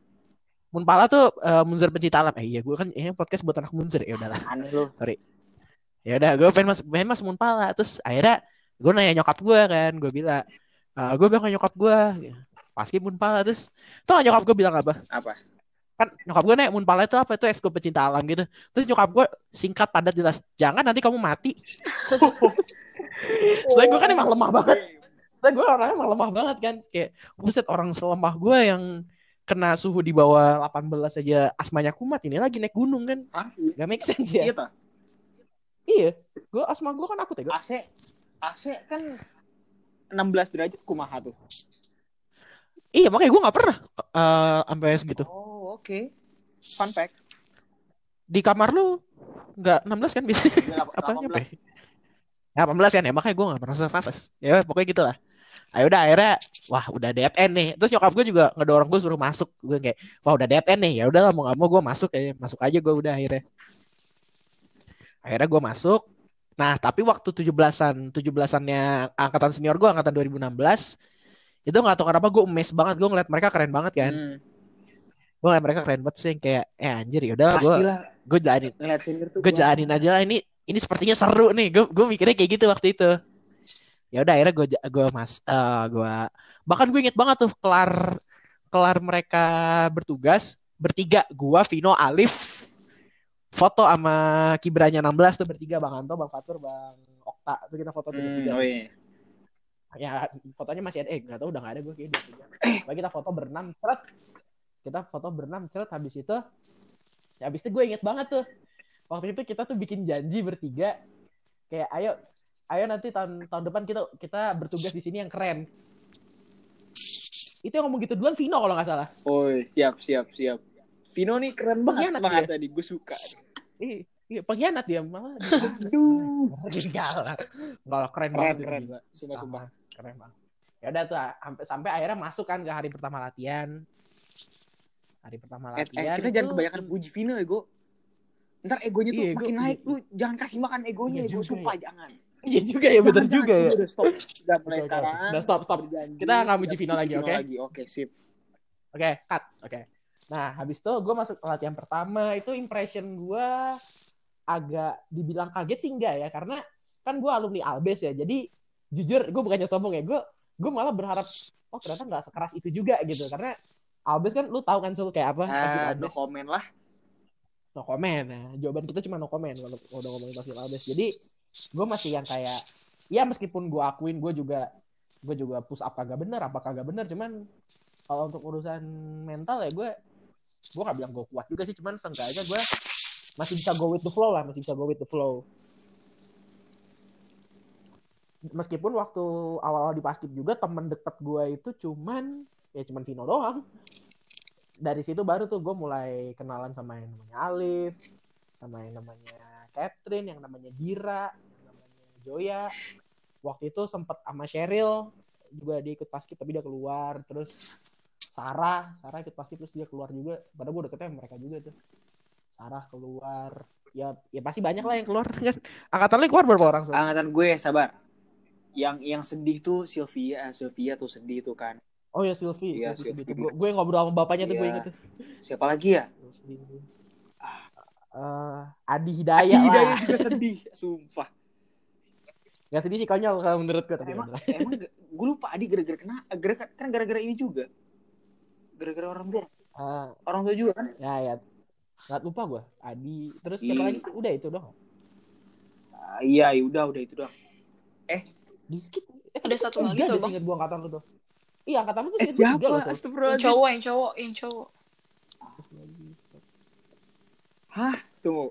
Munpala tuh eh, Munzer pencinta alam. Eh iya gue kan ini podcast buat anak Munzer ya udahlah. *laughs* Aneh lu. ya udah gue pengen masuk pengen masuk Munpala terus akhirnya gue nanya nyokap gue kan gue bilang eh gue bilang ke nyokap gue paski Munpala terus gak nyokap gue bilang apa? Apa? kan nyokap gue nanya Munpala itu apa? Itu ekskul pecinta alam gitu. Terus nyokap gue singkat padat jelas jangan nanti kamu mati. *laughs* Soalnya gue kan emang lemah banget. Soalnya gue orangnya emang lemah banget kan. Kayak buset orang selemah gue yang kena suhu di bawah 18 aja asmanya kumat ini lagi naik gunung kan. Ah, iya. gak make sense ya. Iya iya. Gue asma gue kan akut ya gue AC AC kan 16 derajat kumaha tuh. Iya makanya gue gak pernah eh sampai segitu Oh, oke. Fun fact. di kamar lu nggak 16 kan biasanya? Apa 18. nyampe ya 18 kan ya makanya gue gak pernah sesak nafas ya pokoknya gitu lah ayo udah akhirnya wah udah DFN nih. Terus nyokap gue juga ngedorong gue suruh masuk. Gue kayak wah udah DFN nih. Ya udah lah mau gak mau gue masuk ya masuk aja gue udah akhirnya. Akhirnya gue masuk. Nah tapi waktu 17-an 17-annya angkatan senior gue angkatan 2016 itu nggak tahu kenapa gue emes banget gue ngeliat mereka keren banget kan Hmm. gue ngeliat mereka keren banget sih kayak eh anjir yaudah gue gue jalanin gue jalanin aja lah ini ini sepertinya seru nih gue gue mikirnya kayak gitu waktu itu ya udah akhirnya gue gue mas eh gue bahkan gue inget banget tuh kelar kelar mereka bertugas bertiga gue Vino Alif foto sama kibranya 16 tuh bertiga bang Anto bang Fatur bang Okta tuh kita foto Hmm, bertiga oh iya. Ya fotonya masih ada. Eh nggak tahu udah nggak ada gue kayak dua Baik kita foto berenam ceret kita foto berenam ceret habis itu ya habis itu gue inget banget tuh. Waktu itu kita tuh bikin janji bertiga. Kayak ayo ayo nanti tahun tahun depan kita kita bertugas di sini yang keren. Itu yang ngomong gitu duluan Vino kalau nggak salah. Oh, siap, siap, siap. Vino nih keren banget semangat tadi. Gue suka. Ih, iya, pengkhianat dia. Malah Aduh. *laughs* enggak lah. Enggak lah, keren, Keren, banget keren. Sumpah, sumpah. Keren banget ya udah tuh sampai sampai akhirnya masuk kan ke hari pertama latihan hari pertama Eh, eh, latihan kita itu jangan kebanyakan puji Vino ya, Go. Ntar egonya tuh Iya, ego- makin naik. iya. Lu jangan kasih makan egonya, Iya ego. Sumpah, jangan. *laughs* iya juga ya bener Jangan, juga jangan. ya Udah stop. Udah mulai oke, sekarang. Udah stop, stop. berjanji, Kita nggak muji nggak Vino lagi, oke? lagi. Oke, sip. Oke, cut. Oke. Nah, habis itu gue masuk ke latihan pertama. Itu impression gue agak dibilang kaget sih enggak ya. Karena kan gue alumni Albes ya. Jadi jujur, gue bukannya sombong ya. Gue gue malah berharap, oh ternyata nggak sekeras itu juga gitu. Karena Albes kan lu tahu kan Sul kayak apa? Ah, no comment lah. no comment. Nah, jawaban kita cuma no comment kalau udah ngomongin Pasif Albes. Jadi gue masih yang kayak, ya meskipun gue akuin gue juga gue juga push up kagak bener apa kagak bener cuman kalau untuk urusan mental ya gue gue nggak bilang gue kuat juga sih cuman seenggaknya gue masih bisa go with the flow lah masih bisa go with the flow meskipun waktu awal-awal di paskib juga temen deket gue itu cuman ya cuman Vino doang. Dari situ baru tuh gue mulai kenalan sama yang namanya Alif sama yang namanya Catherine yang namanya Dira yang namanya Joya. Waktu itu sempet sama Cheryl juga dia ikut paskib tapi dia keluar. Terus Sarah Sarah ikut paskib terus dia keluar juga. Padahal gue deketnya mereka juga tuh. Sarah keluar. Ya ya pasti banyak lah yang keluar *laughs* kan? Angkatan lu keluar berapa orang Sul? Angkatan gue sabar. Yang yang sedih tuh Sylvia, Sylvia tuh sedih tuh kan. oh ya Sylvie Sylvie, Sylvie. Gue, gue ngobrol sama bapaknya tuh gue Iya. inget tuh Siapa lagi ya? Eh, Adi Hidayat Adi lah Hidayat juga sedih, sumpah. Gak sedih sih konyol kalau menurut gue tapi Emang, emang gue lupa Adi gara-gara kena, gara kan gara-gara ini juga. Gara-gara orang tua, Eh, orang tua juga kan? ya ya nggak lupa gue Adi terus siapa Iya. lagi sih udah itu dong Ah, iya, ya udah, udah itu doang. Dikit eh, Ada satu lagi tiga tuh, Bang. seinget gue angkatan lu tuh iya angkatan lu tuh Eh tiga siapa? loh Sul. Yang cowok, yang cowok, yang cowok. Hah? Tunggu.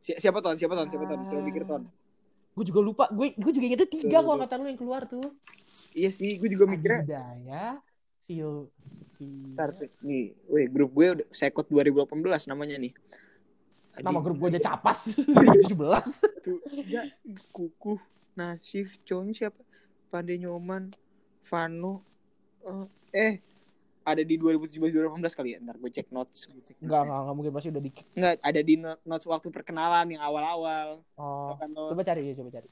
Si- siapa ton? Siapa ton? Siapa ton? Coba pikir ton. gue juga lupa gue gue juga ingetnya tiga kok angkatan lu yang keluar tuh Iya sih, gue juga mikirnya. Adidaya Sil Ntar, nih, weh, grup gue udah Sekot 2018 namanya nih. nama grup gue aja capas *laughs* 2017 Tuh, ya, Kuku, Nasif, Con siapa? Pandai Nyoman, Vano, eh, eh, ada di 2017-2018 kali ya. Ntar gue cek notes. Gue cek Enggak, enggak, enggak mungkin pasti udah dikit. ya. Nggak, ada di no- notes waktu perkenalan yang awal-awal. Oh, Kan lo- coba cari ya, coba cari.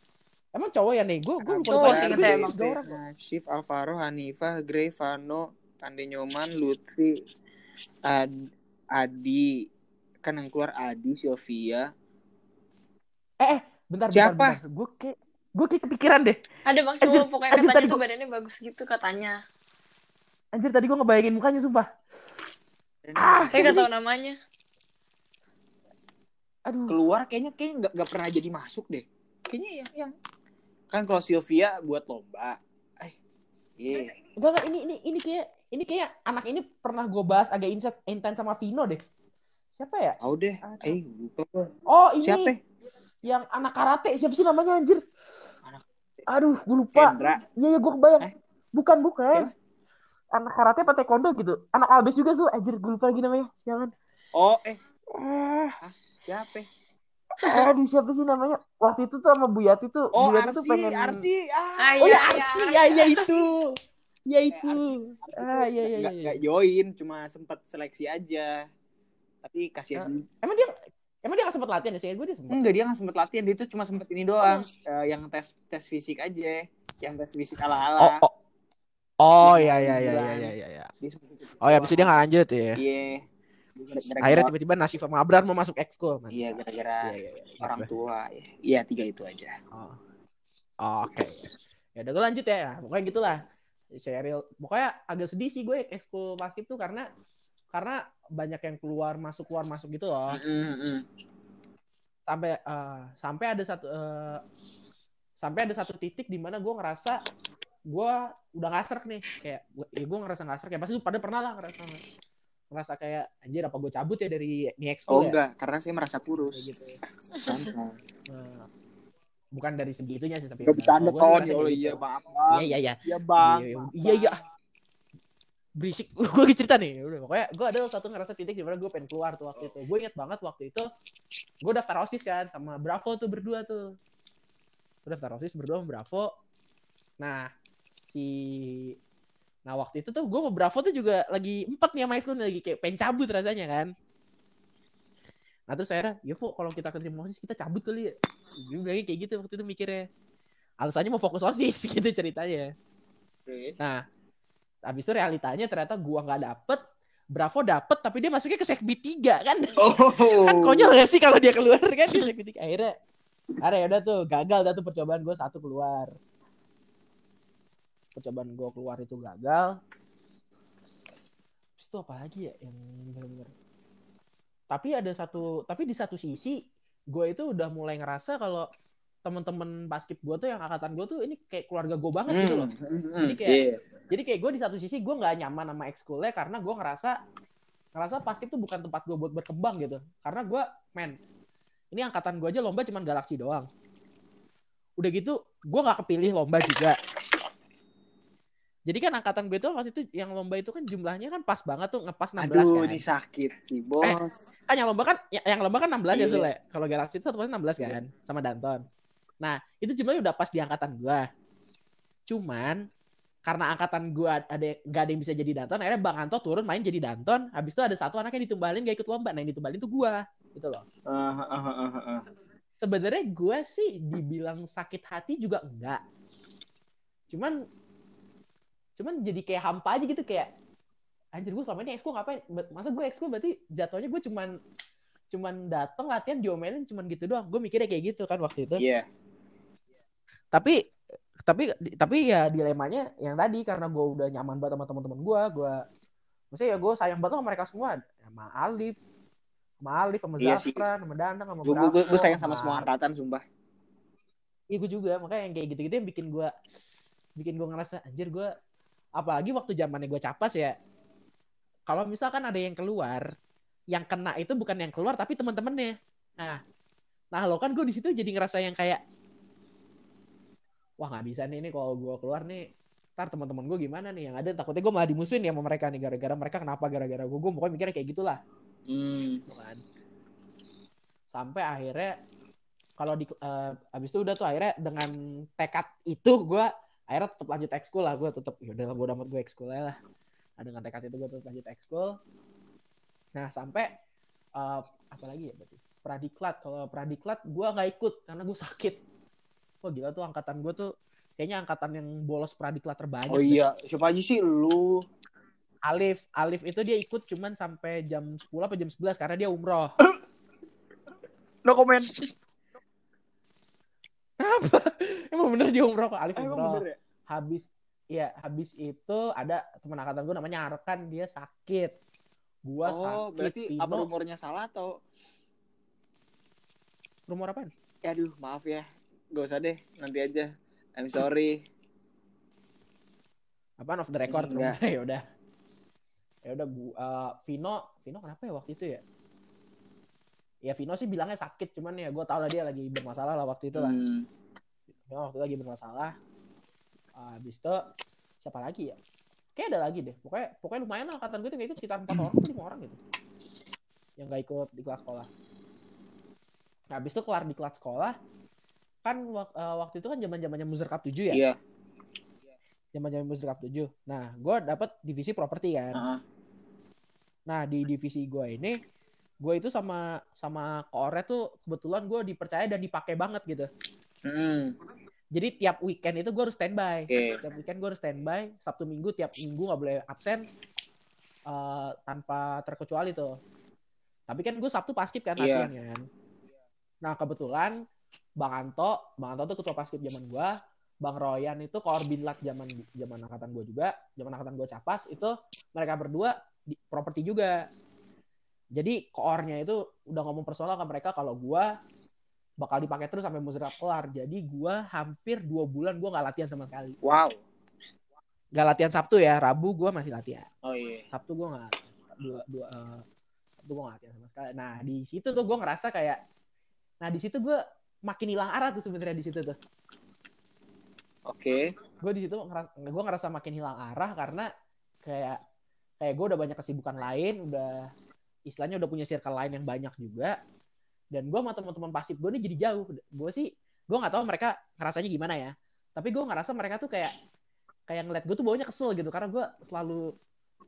Emang cowok ya nih? Gue gue lupa. Cowok lupa. sih, Tiga saya emang. Nasif, Alvaro, Hanifah, Grey, Vano, Pandai Nyoman, Lutfi, Ad- Adi, kan yang keluar Adi, Sylvia. Eh, eh, bentar, bentar, Siapa? bentar. Gue kayak gue kayak kepikiran deh. Ada bang Anjir, cowok pokoknya anjir, katanya tadi tuh gua- badannya bagus gitu katanya. Anjir tadi gue ngebayangin mukanya sumpah. Ah, Saya nggak tahu namanya. Aduh. keluar kayaknya kayaknya nggak nggak pernah jadi masuk deh. Kayaknya yang yang kan kalau Sylvia buat lomba. Eh, iya. Enggak, enggak, ini ini ini kayak ini kayak anak ini pernah gue bahas agak intens intens sama Vino deh. Siapa ya? Tahu deh. Eh, lupa. Oh, ini Siapa? Yang anak karate. Siapa sih namanya anjir? Anak Aduh, gue lupa. Hendra. Iya, iya gue kebayang. Eh? Bukan, bukan. Siapa? Anak karate apa taekwondo gitu. Anak Albes juga tuh. Anjir, gue lupa lagi namanya. Sialan. Oh, eh, Eh, siapa? aduh siapa sih namanya? Waktu itu tuh sama Bu Yati tuh. Oh, Bu Yati Arsi, tuh pengen Arsi. Ah. Ah Oh iya ya iya. Arsi, ya ya itu. Ya itu. Arsi Ah, tuh iya iya nggak- iya. nggak join, cuma sempat seleksi aja. Tapi kasihan juga. Emang dia emang dia gak sempet latihan ya? Saya gue dia sempet. Enggak, dia nggak sempat latihan. Dia tuh cuma sempat ini doang. Eh, yang tes tes fisik aja. Yang tes fisik Oh, ala-ala. oh. Oh Yang ya ya ya bulan. ya ya ya. ya. Dia sempet ikut Oh ya, abis itu dia gak lanjut ya. Iya. Gara-gara akhirnya tiba-tiba Nasif sama Abrar mau masuk ekskul. Iya, gara-gara Iya, iya, iya. orang tua. ya. Iya, tiga itu aja. Oh. Oh, Oke. Ya udah gue lanjut ya. Nah, Pokoknya gitulah. Cheryl. Pokoknya agak sedih sih gue ekskul basket tuh karena karena banyak yang keluar masuk keluar masuk gitu loh. Mm-mm. Sampai eh, sampai ada satu eh, sampai ada satu titik di mana gue ngerasa gue udah nggak serak nih kayak gua- ya gue ngerasa nggak serak ya pasti lu pada pernah lah ngerasa ngerasa kayak anjir apa gue cabut ya dari nih Oh ya enggak, karena saya merasa kurus. Kayak gitu. Santai. Nah, bukan dari segitunya sih tapi Gak bercanda ngerasa ya Allah iya gitu. maaf bang. Iya iya iya. Iya bang. Iya, iya, iya. Berisik. *laughs* gue lagi cerita nih. Udah, pokoknya gue ada satu ngerasa titik di mana gue pengen keluar tuh waktu itu. Gue inget banget waktu itu. Gue daftar OSIS kan sama Bravo tuh berdua tuh. Gue daftar OSIS berdua sama Bravo. Nah, si Nah waktu itu tuh gue sama Bravo tuh juga lagi empat nih sama nih, lagi kayak pengen cabut rasanya kan. Nah terus saya ya Vo kalau kita keterima OSIS kita cabut kali ya. Gue bilangnya kayak gitu waktu itu mikirnya. Alasannya mau fokus OSIS *laughs* gitu ceritanya. Nah, habis itu realitanya ternyata gua nggak dapet, Bravo dapet, tapi dia masuknya ke Sekbi 3 kan? Oh. kan konyol gak sih kalau dia keluar kan di Sekbi 3? Akhirnya, akhirnya ya udah tuh gagal dah tuh percobaan gue satu keluar. Percobaan gue keluar itu gagal. Terus itu apa lagi ya yang bener-bener. Tapi ada satu, tapi di satu sisi gue itu udah mulai ngerasa kalau temen-temen basket gue tuh yang angkatan gue tuh ini kayak keluarga gue banget gitu loh. Jadi kayak- Iya. Jadi kayak gue di satu sisi gue nggak nyaman sama ekskulnya karena gue ngerasa ngerasa basket itu bukan tempat gue buat berkembang gitu. Karena gue, men, ini angkatan gue aja lomba cuman galaksi doang. Udah gitu, gue nggak kepilih lomba juga. Jadi kan angkatan gue itu waktu itu yang lomba itu kan jumlahnya kan pas banget tuh ngepas 16 Aduh, kan. ini sakit sih, bos. Kan yang lomba kan ya- yang lomba kan 16 ya Iya. Sule. Kalau galaksi itu satu pas 16 kan sama Danton. Nah, itu jumlahnya udah pas di angkatan gue. Cuman karena angkatan gue ada nggak ada yang bisa jadi Danton, akhirnya Bang Anto turun main jadi Danton. Habis itu ada satu anak yang ditumbalin gak ikut lomba. Nah, yang ditumbalin tuh gue. Gitu loh. Ah, ah, ah, ah. Sebenarnya gue sih dibilang sakit hati juga enggak. Cuman cuman jadi kayak hampa aja gitu kayak anjir gue selama ini ekskul ngapain? Masa gue ekskul berarti jatuhnya gue cuman cuman dateng latihan diomelin cuman gitu doang. Gue mikirnya kayak gitu kan waktu itu. Iya. Tapi tapi tapi ya dilemanya yang tadi karena gue udah nyaman banget sama teman-teman gue, gue maksudnya ya gue sayang banget sama mereka semua, sama Alif, sama Alif, sama Iya sih. Sama Danang, sama Gue gue gue sayang sama semua angkatan, sumpah. Iya gue juga makanya yang kayak gitu-gitu yang bikin gue bikin gue ngerasa anjir gue apalagi waktu zamannya gue capas ya kalau misalkan ada yang keluar yang kena itu bukan yang keluar tapi teman-temannya nah nah lo kan gue di situ jadi ngerasa yang kayak wah nggak bisa nih ini kalau gue keluar nih ntar teman-teman gue gimana nih yang ada takutnya gue malah dimusuhin ya sama mereka nih gara-gara mereka kenapa gara-gara gue gue pokoknya mikirnya kayak gitulah Hmm. gitu kan. Sampai akhirnya kalau di eh, abis itu udah tuh akhirnya dengan tekad itu gue akhirnya tetap lanjut ekskul lah gue tetap ya udah gue dapat gue ekskul aja lah. Nah, dengan tekad itu gue tetap lanjut ekskul. Nah sampai eh, apa lagi ya berarti pradiklat kalau pradiklat gue nggak ikut karena gue sakit. Wah gila tuh angkatan gue tuh kayaknya angkatan yang bolos pradiklat terbanyak. Oh deh. iya, siapa aja sih lu? Alif, Alif itu dia ikut cuman sampai jam 10 apa jam 11 karena dia umroh. No comment. Apa? *laughs* Emang bener dia umroh kok Alif Emang umroh. bener ya? Habis ya habis itu ada teman angkatan gue namanya Arkan dia sakit. Gua Oh, sakit. berarti Vino, apa rumornya salah atau? rumor apaan? Ya, aduh, maaf ya. Gak usah deh, nanti aja. I'm sorry. Apaan off the record Enggak. *laughs* ya udah. Ya udah gua eh, Vino, Vino kenapa ya waktu itu ya? Ya Vino sih bilangnya sakit cuman ya gue tau lah dia lagi bermasalah lah waktu itu lah. Hmm. Vino waktu itu lagi bermasalah. Ah, Habis itu siapa lagi ya? Kayak ada lagi deh. Pokoknya pokoknya lumayan lah angkatan gue tuh nggak ikut sekitar empat orang, lima orang gitu. Yang nggak ikut di kelas sekolah. Nah, habis itu kelar di kelas sekolah, kan wak- eh, waktu itu kan zaman zamannya Muzer Cup 7 ya. Iya. Zaman zaman Muzer Cup 7. Nah, gue dapet divisi properti kan. Heeh. Nah, di divisi gue ini, gue itu sama sama Kore tuh kebetulan gue dipercaya dan dipakai banget gitu. Hmm. Jadi tiap weekend itu gue harus standby. Oke. Tiap weekend gue harus standby. Sabtu minggu tiap minggu nggak boleh absen eh, tanpa terkecuali tuh. Tapi kan gue Sabtu paskib kan Iya. latihan kan. Nah kebetulan Bang Anto, Bang Anto tuh ketua paskib zaman gue. Bang Royan itu koordinat zaman zaman angkatan gue juga, zaman angkatan gue capas itu mereka berdua di properti juga. Jadi koornya itu udah ngomong personal ke mereka kalau gue bakal dipakai terus sampai musrah kelar. Jadi gue hampir dua bulan gue nggak latihan sama sekali. Wow. Nggak latihan Sabtu ya, Rabu gue masih latihan. Oh iya. Sabtu gue nggak dua dua eh, Sabtu gue nggak latihan sama sekali. Nah di situ tuh gue ngerasa kayak, nah di situ gue makin hilang arah tuh sebenarnya di situ tuh. Oke. Gue di situ ngerasa, gue ngerasa makin hilang arah karena kayak kayak gue udah banyak kesibukan lain, udah istilahnya udah punya circle lain yang banyak juga. Dan gue sama teman-teman pasif gue ini jadi jauh. Gue sih, gue nggak tahu mereka ngerasanya gimana ya. Tapi gue ngerasa mereka tuh kayak kayak ngeliat gue tuh baunya kesel gitu karena gue selalu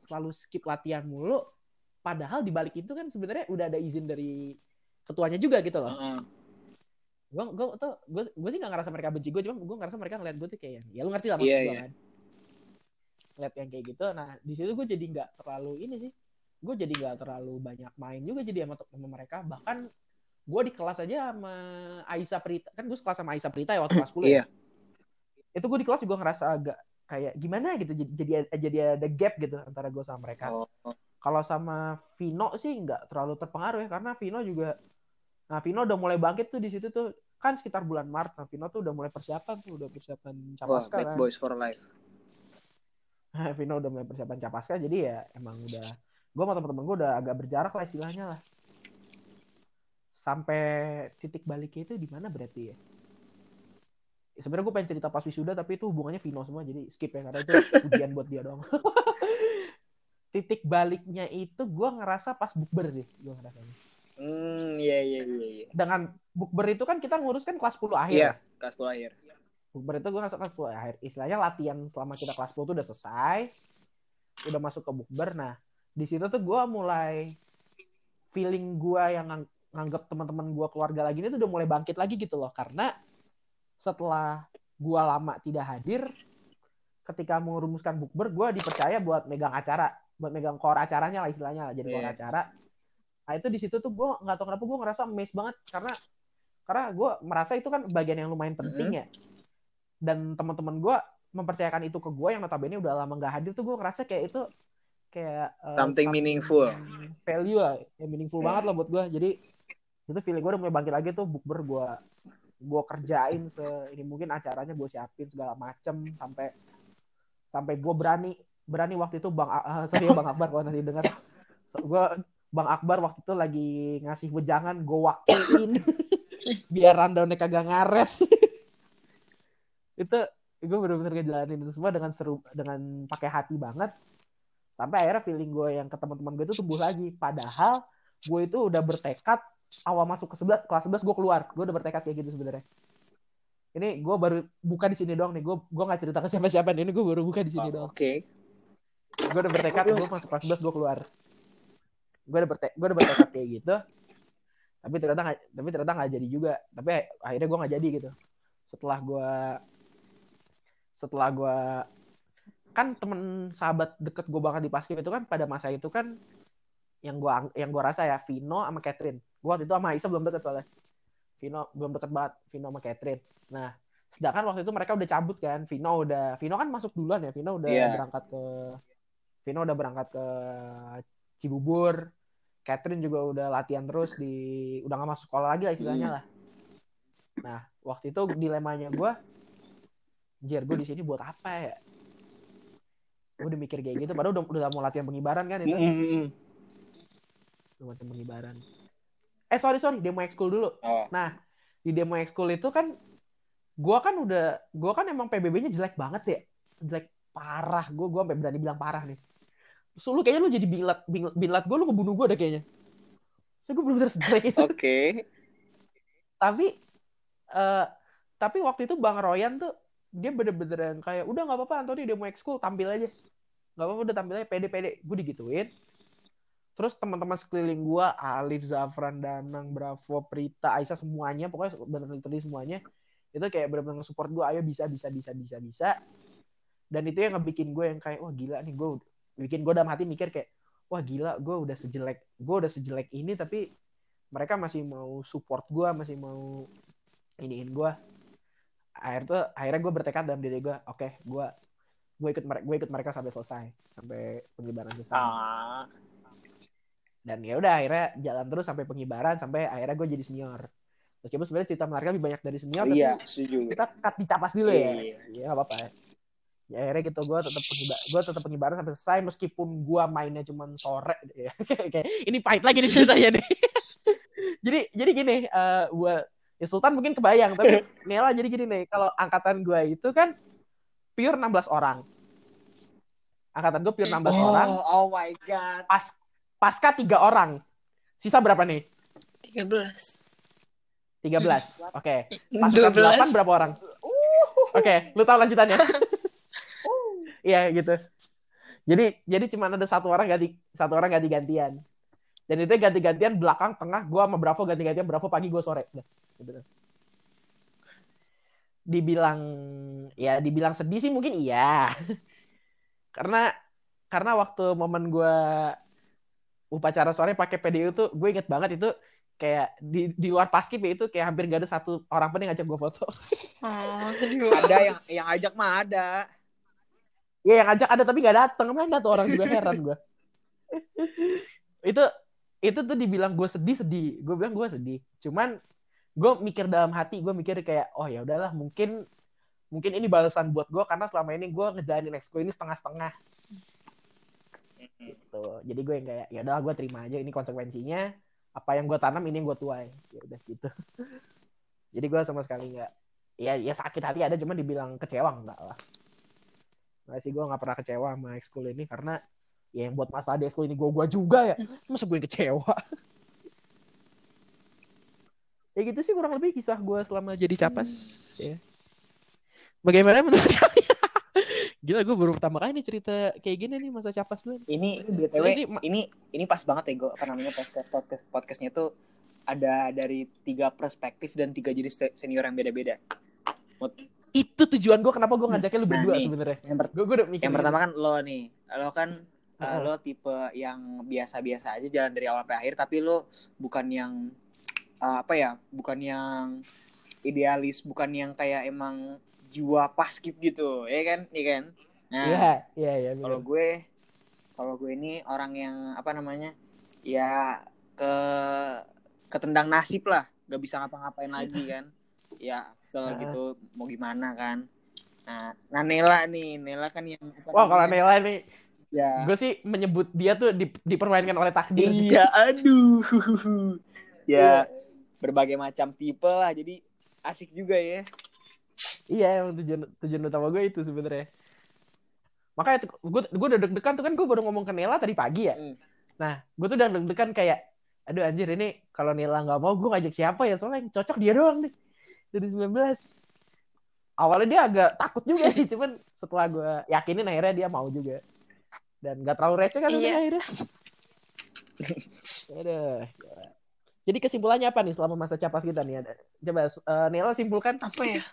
selalu skip latihan mulu. Padahal di balik itu kan sebenarnya udah ada izin dari ketuanya juga gitu loh. Heeh. Gue gue tuh gue gue sih nggak ngerasa mereka benci gue, cuma gue ngerasa mereka ngeliat gue tuh kayak ya lu ngerti lah maksud Iya, gue iya. kan. Ngeliat yang kayak gitu. Nah di situ gue jadi nggak terlalu ini sih. Gue jadi nggak terlalu banyak main juga jadi sama, sama mereka. Bahkan gue di kelas aja sama Aisyah Prita kan gue sekelas sama Aisyah Prita ya waktu kelas 10 ya Iya. itu gue di kelas juga ngerasa agak kayak gimana gitu jadi jadi, jadi ada gap gitu antara gue sama mereka Oh. kalau sama Vino sih nggak terlalu terpengaruh ya karena Vino juga nah Vino udah mulai bangkit tuh di situ tuh. Kan sekitar bulan Maret nah Vino tuh udah mulai persiapan tuh udah persiapan Wah, capaska bad kan. boys for life. *laughs* Vino udah mulai persiapan capaska jadi ya emang udah gue sama temen-temen gue udah agak berjarak lah istilahnya lah. Sampai titik baliknya itu di mana berarti ya? Ya, sebenarnya gue pengen cerita pas wisuda tapi itu hubungannya Vino semua jadi skip ya karena itu *laughs* ujian buat dia doang. *laughs* Titik baliknya itu gue ngerasa pas bukber sih gue ngerasanya Hmm, iya iya iya iya. dengan bukber itu kan kita ngurus kan kelas 10 akhir Iya, ya. kelas sekolah akhir. bukber itu gue ngerasa kelas 10 akhir istilahnya latihan selama kita kelas 10 itu udah selesai udah masuk ke bukber nah di situ tuh gue mulai feeling gue yang ngang- nganggap teman-teman gue keluarga lagi ini tuh udah mulai bangkit lagi gitu loh karena setelah gue lama tidak hadir ketika merumuskan bukber gue dipercaya buat megang acara buat megang core acaranya lah istilahnya lah jadi core Iya. acara nah itu di situ tuh gue nggak tahu kenapa gue ngerasa amazed banget karena karena gue merasa itu kan bagian yang lumayan penting ya dan teman-teman gue mempercayakan itu ke gue yang notabene udah lama nggak hadir tuh gue ngerasa kayak itu kayak eh, Something meaningful. value lah ya meaningful Yeah. banget lah buat gue jadi itu feeling gue udah mulai bangkit lagi tuh bukber gue gue kerjain se ini mungkin acaranya gue siapin segala macem sampai sampai gue berani berani waktu itu bang ah, sorry ya bang Akbar kalau nanti dengar gue bang Akbar waktu itu lagi ngasih wejangan gue waktuin. *laughs* Biar rundownnya kagak ngaret. *laughs* Itu gue bener-bener ngejalanin itu semua dengan seru dengan pakai hati banget. Sampai akhirnya feeling gue yang ke teman-teman gue itu tumbuh lagi. Padahal gue itu udah bertekad awal masuk ke 11 kelas 11 gue keluar. Gue udah bertekad kayak gitu sebenarnya. Ini gue baru buka di sini doang nih. Gue gue nggak cerita ke siapa-siapa nih. Ini gue baru buka di sini Oh, doang. Oke. gue udah bertekad gue masuk kelas 11 gue keluar gue udah bertekad gue udah bertekad kayak gitu. Tapi ternyata nggak tapi ternyata nggak jadi juga. Tapi akhirnya gue nggak jadi gitu. Setelah gue setelah gue kan temen sahabat deket gue banget di Paskib itu kan pada masa itu kan yang gue yang gue rasa ya Vino sama Catherine. Gue waktu itu sama Isa belum deket soalnya. Vino belum deket banget Vino sama Catherine. Nah sedangkan waktu itu mereka udah cabut kan. Vino udah Vino kan masuk duluan ya. Vino udah Iya. berangkat ke Vino udah berangkat ke Cibubur Catherine juga udah latihan terus di udah gak masuk sekolah lagi lah istilahnya lah nah waktu itu dilemanya gue Jer gue di sini buat apa ya gue udah mikir kayak gitu padahal udah udah mau latihan pengibaran kan itu udah latihan pengibaran eh sorry sorry demo ekskul dulu Oh. Nah, di demo ekskul itu kan gua kan udah gua kan emang PBB-nya jelek banget ya. Jelek parah. Gua sampai berani bilang parah nih. So, lu kayaknya lu jadi binlat binlat, binlat gua lu ngebunuh gua deh kayaknya. So, gue sejelek itu. Oke. Tapi eh tapi waktu itu Bang Royan tuh dia bener-bener yang kayak udah nggak apa-apa Anthony demo ekskul tampil aja. Nggak apa-apa udah tampil aja pede-pede. Gue digituin. Terus teman-teman sekeliling gua, Alif, Zafran, Danang, Bravo, Prita, Aisyah semuanya, pokoknya bener-bener semuanya itu kayak bener-bener nge-support gue, ayo bisa, bisa, bisa, bisa, bisa. Dan itu yang ngebikin gue yang kayak, wah gila nih gue, bikin gue dalam hati mikir kayak, wah gila gue udah sejelek gue udah sejelek ini tapi mereka masih mau support gue masih mau iniin gue akhir tuh akhirnya gue bertekad dalam diri gue oke gue gue ikut mereka gue ikut mereka sampai selesai sampai pengibaran selesai Ah. dan ya udah akhirnya jalan terus sampai pengibaran sampai akhirnya gue jadi senior meskipun sebenarnya cerita menariknya lebih banyak dari senior tapi Iya, setuju. kita cut di capas dulu ya Iya. ya nggak apa-apa ya akhirnya gitu gue tetap pengibar gue tetap pengibaran sampai selesai meskipun gue mainnya cuma sore *laughs* ya kayak ini pahit lagi nih ceritanya nih *laughs* jadi jadi gini eh gue ya Sultan mungkin kebayang tapi *laughs* Nela jadi gini nih kalau angkatan gue itu kan pure 16 orang angkatan gue pure 16 orang Oh, oh my god. pas pasca tiga orang sisa berapa nih 13. 13 oke Pasca 8 12. berapa orang? Oke, lu tahu lanjutannya? Iya gitu. Jadi jadi cuma ada satu orang ganti satu orang ganti gantian. Dan itu ganti gantian belakang tengah gua sama Bravo ganti gantian Bravo pagi gua sore. Udah, gitu. Dibilang ya dibilang sedih sih mungkin iya. *laughs* karena karena waktu momen gua upacara sore pakai PDU tuh gue inget banget itu kayak di di luar paskib ya itu kayak hampir gak ada satu orang pun yang ngajak gue foto. *laughs* Oh, sedih Ada yang yang ajak mah ada. Iya yang ngajak ada tapi gak datang mana tuh orang juga heran gue. *laughs* itu itu tuh dibilang gue sedih sedih. Gue bilang gue sedih. Cuman gue mikir dalam hati gue mikir kayak oh ya udahlah mungkin mungkin ini balasan buat gue karena selama ini gue ngejalanin exco ini setengah-setengah gitu. Jadi gue yang kayak ya udahlah gue terima aja ini konsekuensinya apa yang gue tanam ini yang gue tuai. Ya udah gitu. *laughs* Jadi gue sama sekali nggak ya ya sakit hati ada cuma dibilang kecewa enggak lah. Nggak sih gue nggak pernah kecewa sama ekskul ini karena ya yang buat masalah di ekskul ini gue gua juga ya. Masa gue yang kecewa? *laughs* ya gitu sih kurang lebih kisah gue selama jadi capas. Ya. Bagaimana menurut *laughs* kalian? Gila gue baru pertama kali nih cerita kayak gini nih masa capas gue. Ini BTW ini- ini ini pas banget ya gue apa namanya podcast podcast podcastnya tuh ada dari tiga perspektif dan tiga jenis se- senior yang beda-beda. Itu tujuan gue kenapa gue ngajaknya lu Nah, berdua nih. sebenarnya. Gue gue udah mikir. yang pertama kan lo nih, lo kan uh, Heeh. lo tipe yang biasa-biasa aja jalan dari awal sampai akhir, tapi lo bukan yang uh, apa ya, bukan yang idealis, bukan yang kayak emang jiwa paskip gitu, ya kan, ya kan. Nah, Iya, iya, iya. bener. kalau gue kalau gue ini orang yang apa namanya ya ke ketendang nasib lah gak bisa ngapa-ngapain lagi kan ya so Heeh. gitu mau gimana kan nah nah Nela nih Nela kan yang Wah kalau Nela nih, ya gue sih menyebut dia tuh di- dipermainkan oleh takdir. iya aduh *laughs* ya berbagai macam tipe lah jadi asik juga ya Iya, emang tujuan tujuan utama gue itu sebenarnya. Makanya gue gue udah deg-degan tuh kan gue baru ngomong ke Nela tadi pagi ya. Hmm. Nah, gue tuh udah deg-degan kayak, aduh anjir ini kalau Nela nggak mau gue ngajak siapa ya soalnya yang cocok dia doang nih dari 19. Awalnya dia agak takut juga sih, *laughs* cuman setelah gue yakinin akhirnya dia mau juga. Dan gak terlalu receh kan Iya. akhirnya. *laughs* Aduh. gila. Jadi kesimpulannya apa nih selama masa capas kita nih? Ada- Coba eh, Nela simpulkan. Apa ya?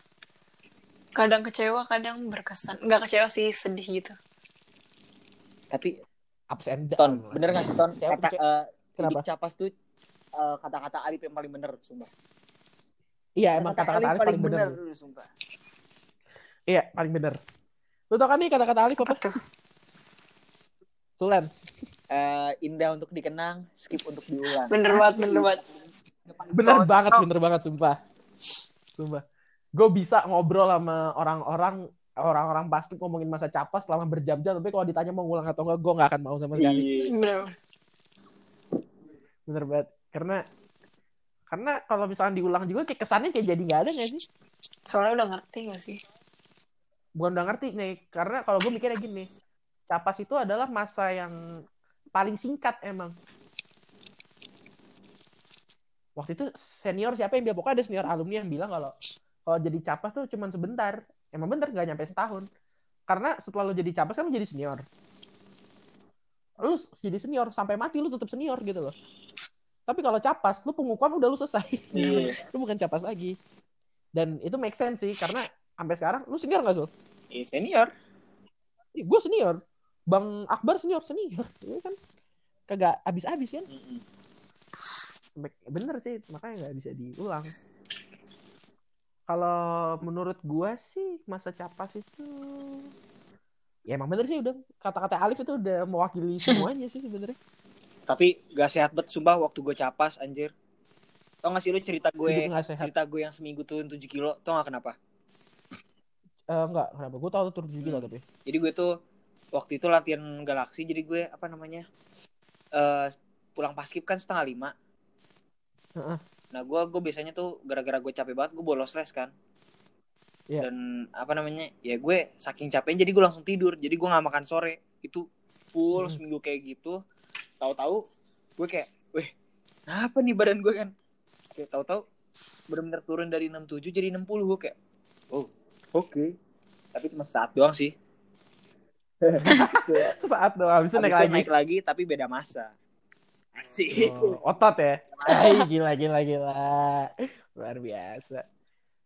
Kadang kecewa, kadang berkesan. Enggak kecewa sih, sedih gitu. tapi ups and down. Ton bener gak sih Ton Kayak kata eh, Kenapa? Capas tuh eh, kata-kata Alif yang paling bener sumpah Iya, emang kata-kata Alif paling bener. bener sumpah Iya, paling bener. Lu tau kan nih kata-kata Alif apa? Tulen. Eh, indah untuk dikenang skip untuk diulang Bener banget, bener banget. Bener banget, bener banget, sumpah. Sumpah. Gue bisa ngobrol sama orang-orang orang-orang basket ngomongin masa capas selama berjam-jam, tapi kalau ditanya mau ngulang atau enggak, gue nggak akan mau sama sekali. Iya. Bener. Bener banget. Karena karena kalau misalnya diulang juga kayak kesannya kayak jadi nggak ada nggak sih? Soalnya udah ngerti gak sih? Bukan udah ngerti nih, karena kalau gue mikirnya gini, capas itu adalah masa yang paling singkat emang. Waktu itu senior siapa yang bilang pokoknya ada senior alumni yang bilang kalau kalau jadi capas tuh cuman sebentar. Emang bener nggak nyampe setahun. Karena setelah lu jadi capas kan lu jadi senior. Lu jadi senior sampai mati lu tetap senior gitu loh. Tapi kalau capas lu pengukuhan udah lu selesai. Iya. *laughs* lu bukan capas lagi. Dan itu make sense sih karena sampai sekarang lu senior nggak Zul? Iya, senior gue senior bang Akbar senior senior *laughs* ya kan kagak habis-habis kan Mm-mm. bener sih makanya nggak bisa diulang kalau menurut gua sih masa capas itu ya emang bener sih udah kata-kata Alif itu udah mewakili *laughs* semuanya sih sebenarnya Tapi gak sehat banget sumpah waktu gue capas anjir. Tau gak sih lu cerita gue cerita gue yang seminggu turun 7 kilo, tau gak kenapa? Eh, enggak kenapa gue tuh turun tujuh kilo Hmm. tapi Jadi gue tuh waktu itu latihan galaksi jadi gue apa namanya? eh pulang paskip kan setengah lima. Heeh. Nah gue gue biasanya tuh gara-gara gue capek banget gue bolos les kan. Iya. Dan apa namanya? Ya gue saking capeknya jadi gue langsung tidur. Jadi gue nggak makan sore. Itu full Hmm. seminggu kayak gitu. Tahu-tahu gue kayak, weh, kenapa nih badan gue kan? Kayak tahu-tahu benar-benar turun dari 67 jadi 60 gue kayak, oh oke. Tapi cuma saat doang sih. *laughs* sesaat doang habis itu Habis naik lagi naik lagi tapi beda masa. Asik. Oh, otot ya Ay, gila gila gila luar biasa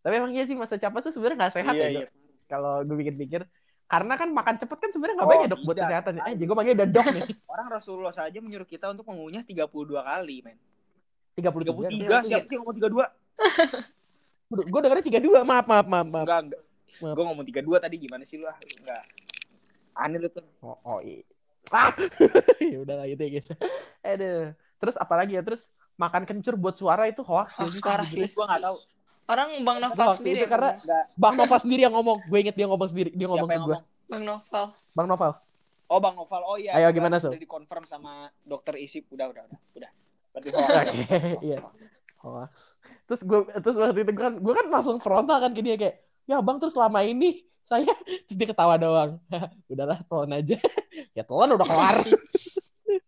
tapi emang iya sih masa capas tuh sebenarnya nggak sehat Iya, ya iya. Kalau gue pikir-pikir karena kan makan cepet kan sebenarnya nggak Oh, baik ya dok buat kesehatan eh jadi gue manggil udah dok nih *laughs* Orang Rasulullah saja menyuruh kita untuk mengunyah 32 kali, men. 33 33, siapa sih ngomong 32? gue dengarnya 32 maaf maaf maaf maaf Enggak, enggak. Maaf. Gue ngomong 32 tadi gimana sih lu? ah? Enggak. Aneh lu tuh. oh, oh iya ah *laughs* ya udah lah gitu ya gitu aduh terus apalagi ya terus makan kencur buat suara itu hoax Hoax parah sebenarnya. sih. Gue enggak tahu. Orang Bang itu sendiri. yang karena- ngomong. Enggak. Bang Nova sendiri yang ngomong gue inget dia ngomong sendiri dia ngomong Siapa ke gue? Bang Noval. Bang Noval Oh, Bang Noval. Oh iya. Ayo, Udah- gimana, Sul? Udah dikonfirm sama dokter Isip. Udah, udah, udah. Udah. Berarti hoax. *laughs* Oke, iya. hoax terus gue terus waktu itu kan gue kan langsung frontal kan ke dia kayak ya bang terus selama ini saya *laughs* terus dia ketawa doang *laughs* udahlah telan aja ya telan udah kelar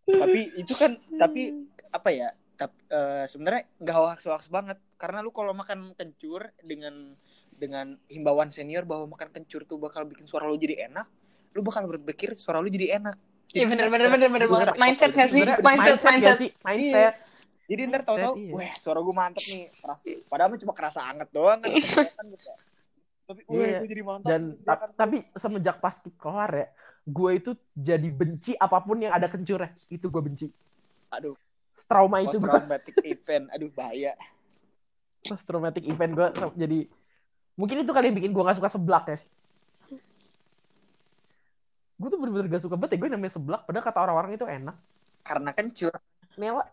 tapi itu kan tapi apa ya? Tapi eh, sebenarnya enggak hoax-hoax banget karena lu kalau makan kencur dengan dengan himbauan senior bahwa makan kencur tuh bakal bikin suara lu jadi enak, lu bakal berpikir suara lu jadi enak. Iya bener bener bener bener Gua banget. Mindset gak sih? Mindset gak mindset. sih mindset Jadi ntar Mindset, iya. wah suara gue mantep nih. Keras. Padahal cuma kerasa anget doang kan. *laughs* gitu. Tapi, wah Iya. gue jadi mantap. dan ta- kan. tapi semenjak pas kelar ya gue itu jadi benci apa pun yang ada kencurnya itu gue benci aduh, trauma itu post gue traumatic event, aduh bahaya. post traumatic event gue jadi mungkin itu kali yang bikin gue gak suka seblak ya. Gue tuh bener-bener gak suka banget ya gue namanya seblak padahal kata orang-orang itu enak. Karena kencur. Nela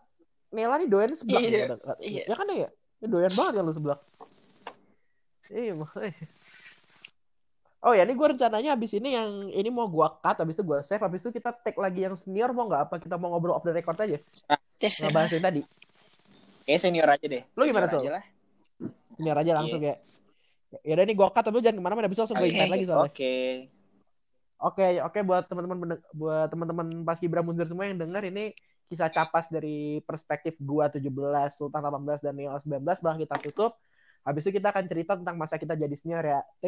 Nela nih doyan seblak Iya, ya, iya. ya kan ya? Ini doyan banget kan lu seblak. Iya makanya oh ya ini gue rencananya abis ini yang ini mau gue cut abis itu gue save abis itu kita tag lagi yang senior mau nggak apa kita mau ngobrol off the record aja Terserah. ngebahas yang tadi Kayak senior aja deh. Lu gimana, lah. senior aja langsung ya ya udah ini gue cut tapi jangan ke mana-mana abis itu langsung gue Oke. invite lagi soalnya Oke. Oke, oke buat teman-teman buat teman-teman pas Gibra Mundur semua yang dengar ini kisah capas dari perspektif gua 17, Sultan 18 dan Neo 19 bakal kita tutup. Habis itu kita akan cerita tentang masa kita jadi senior ya.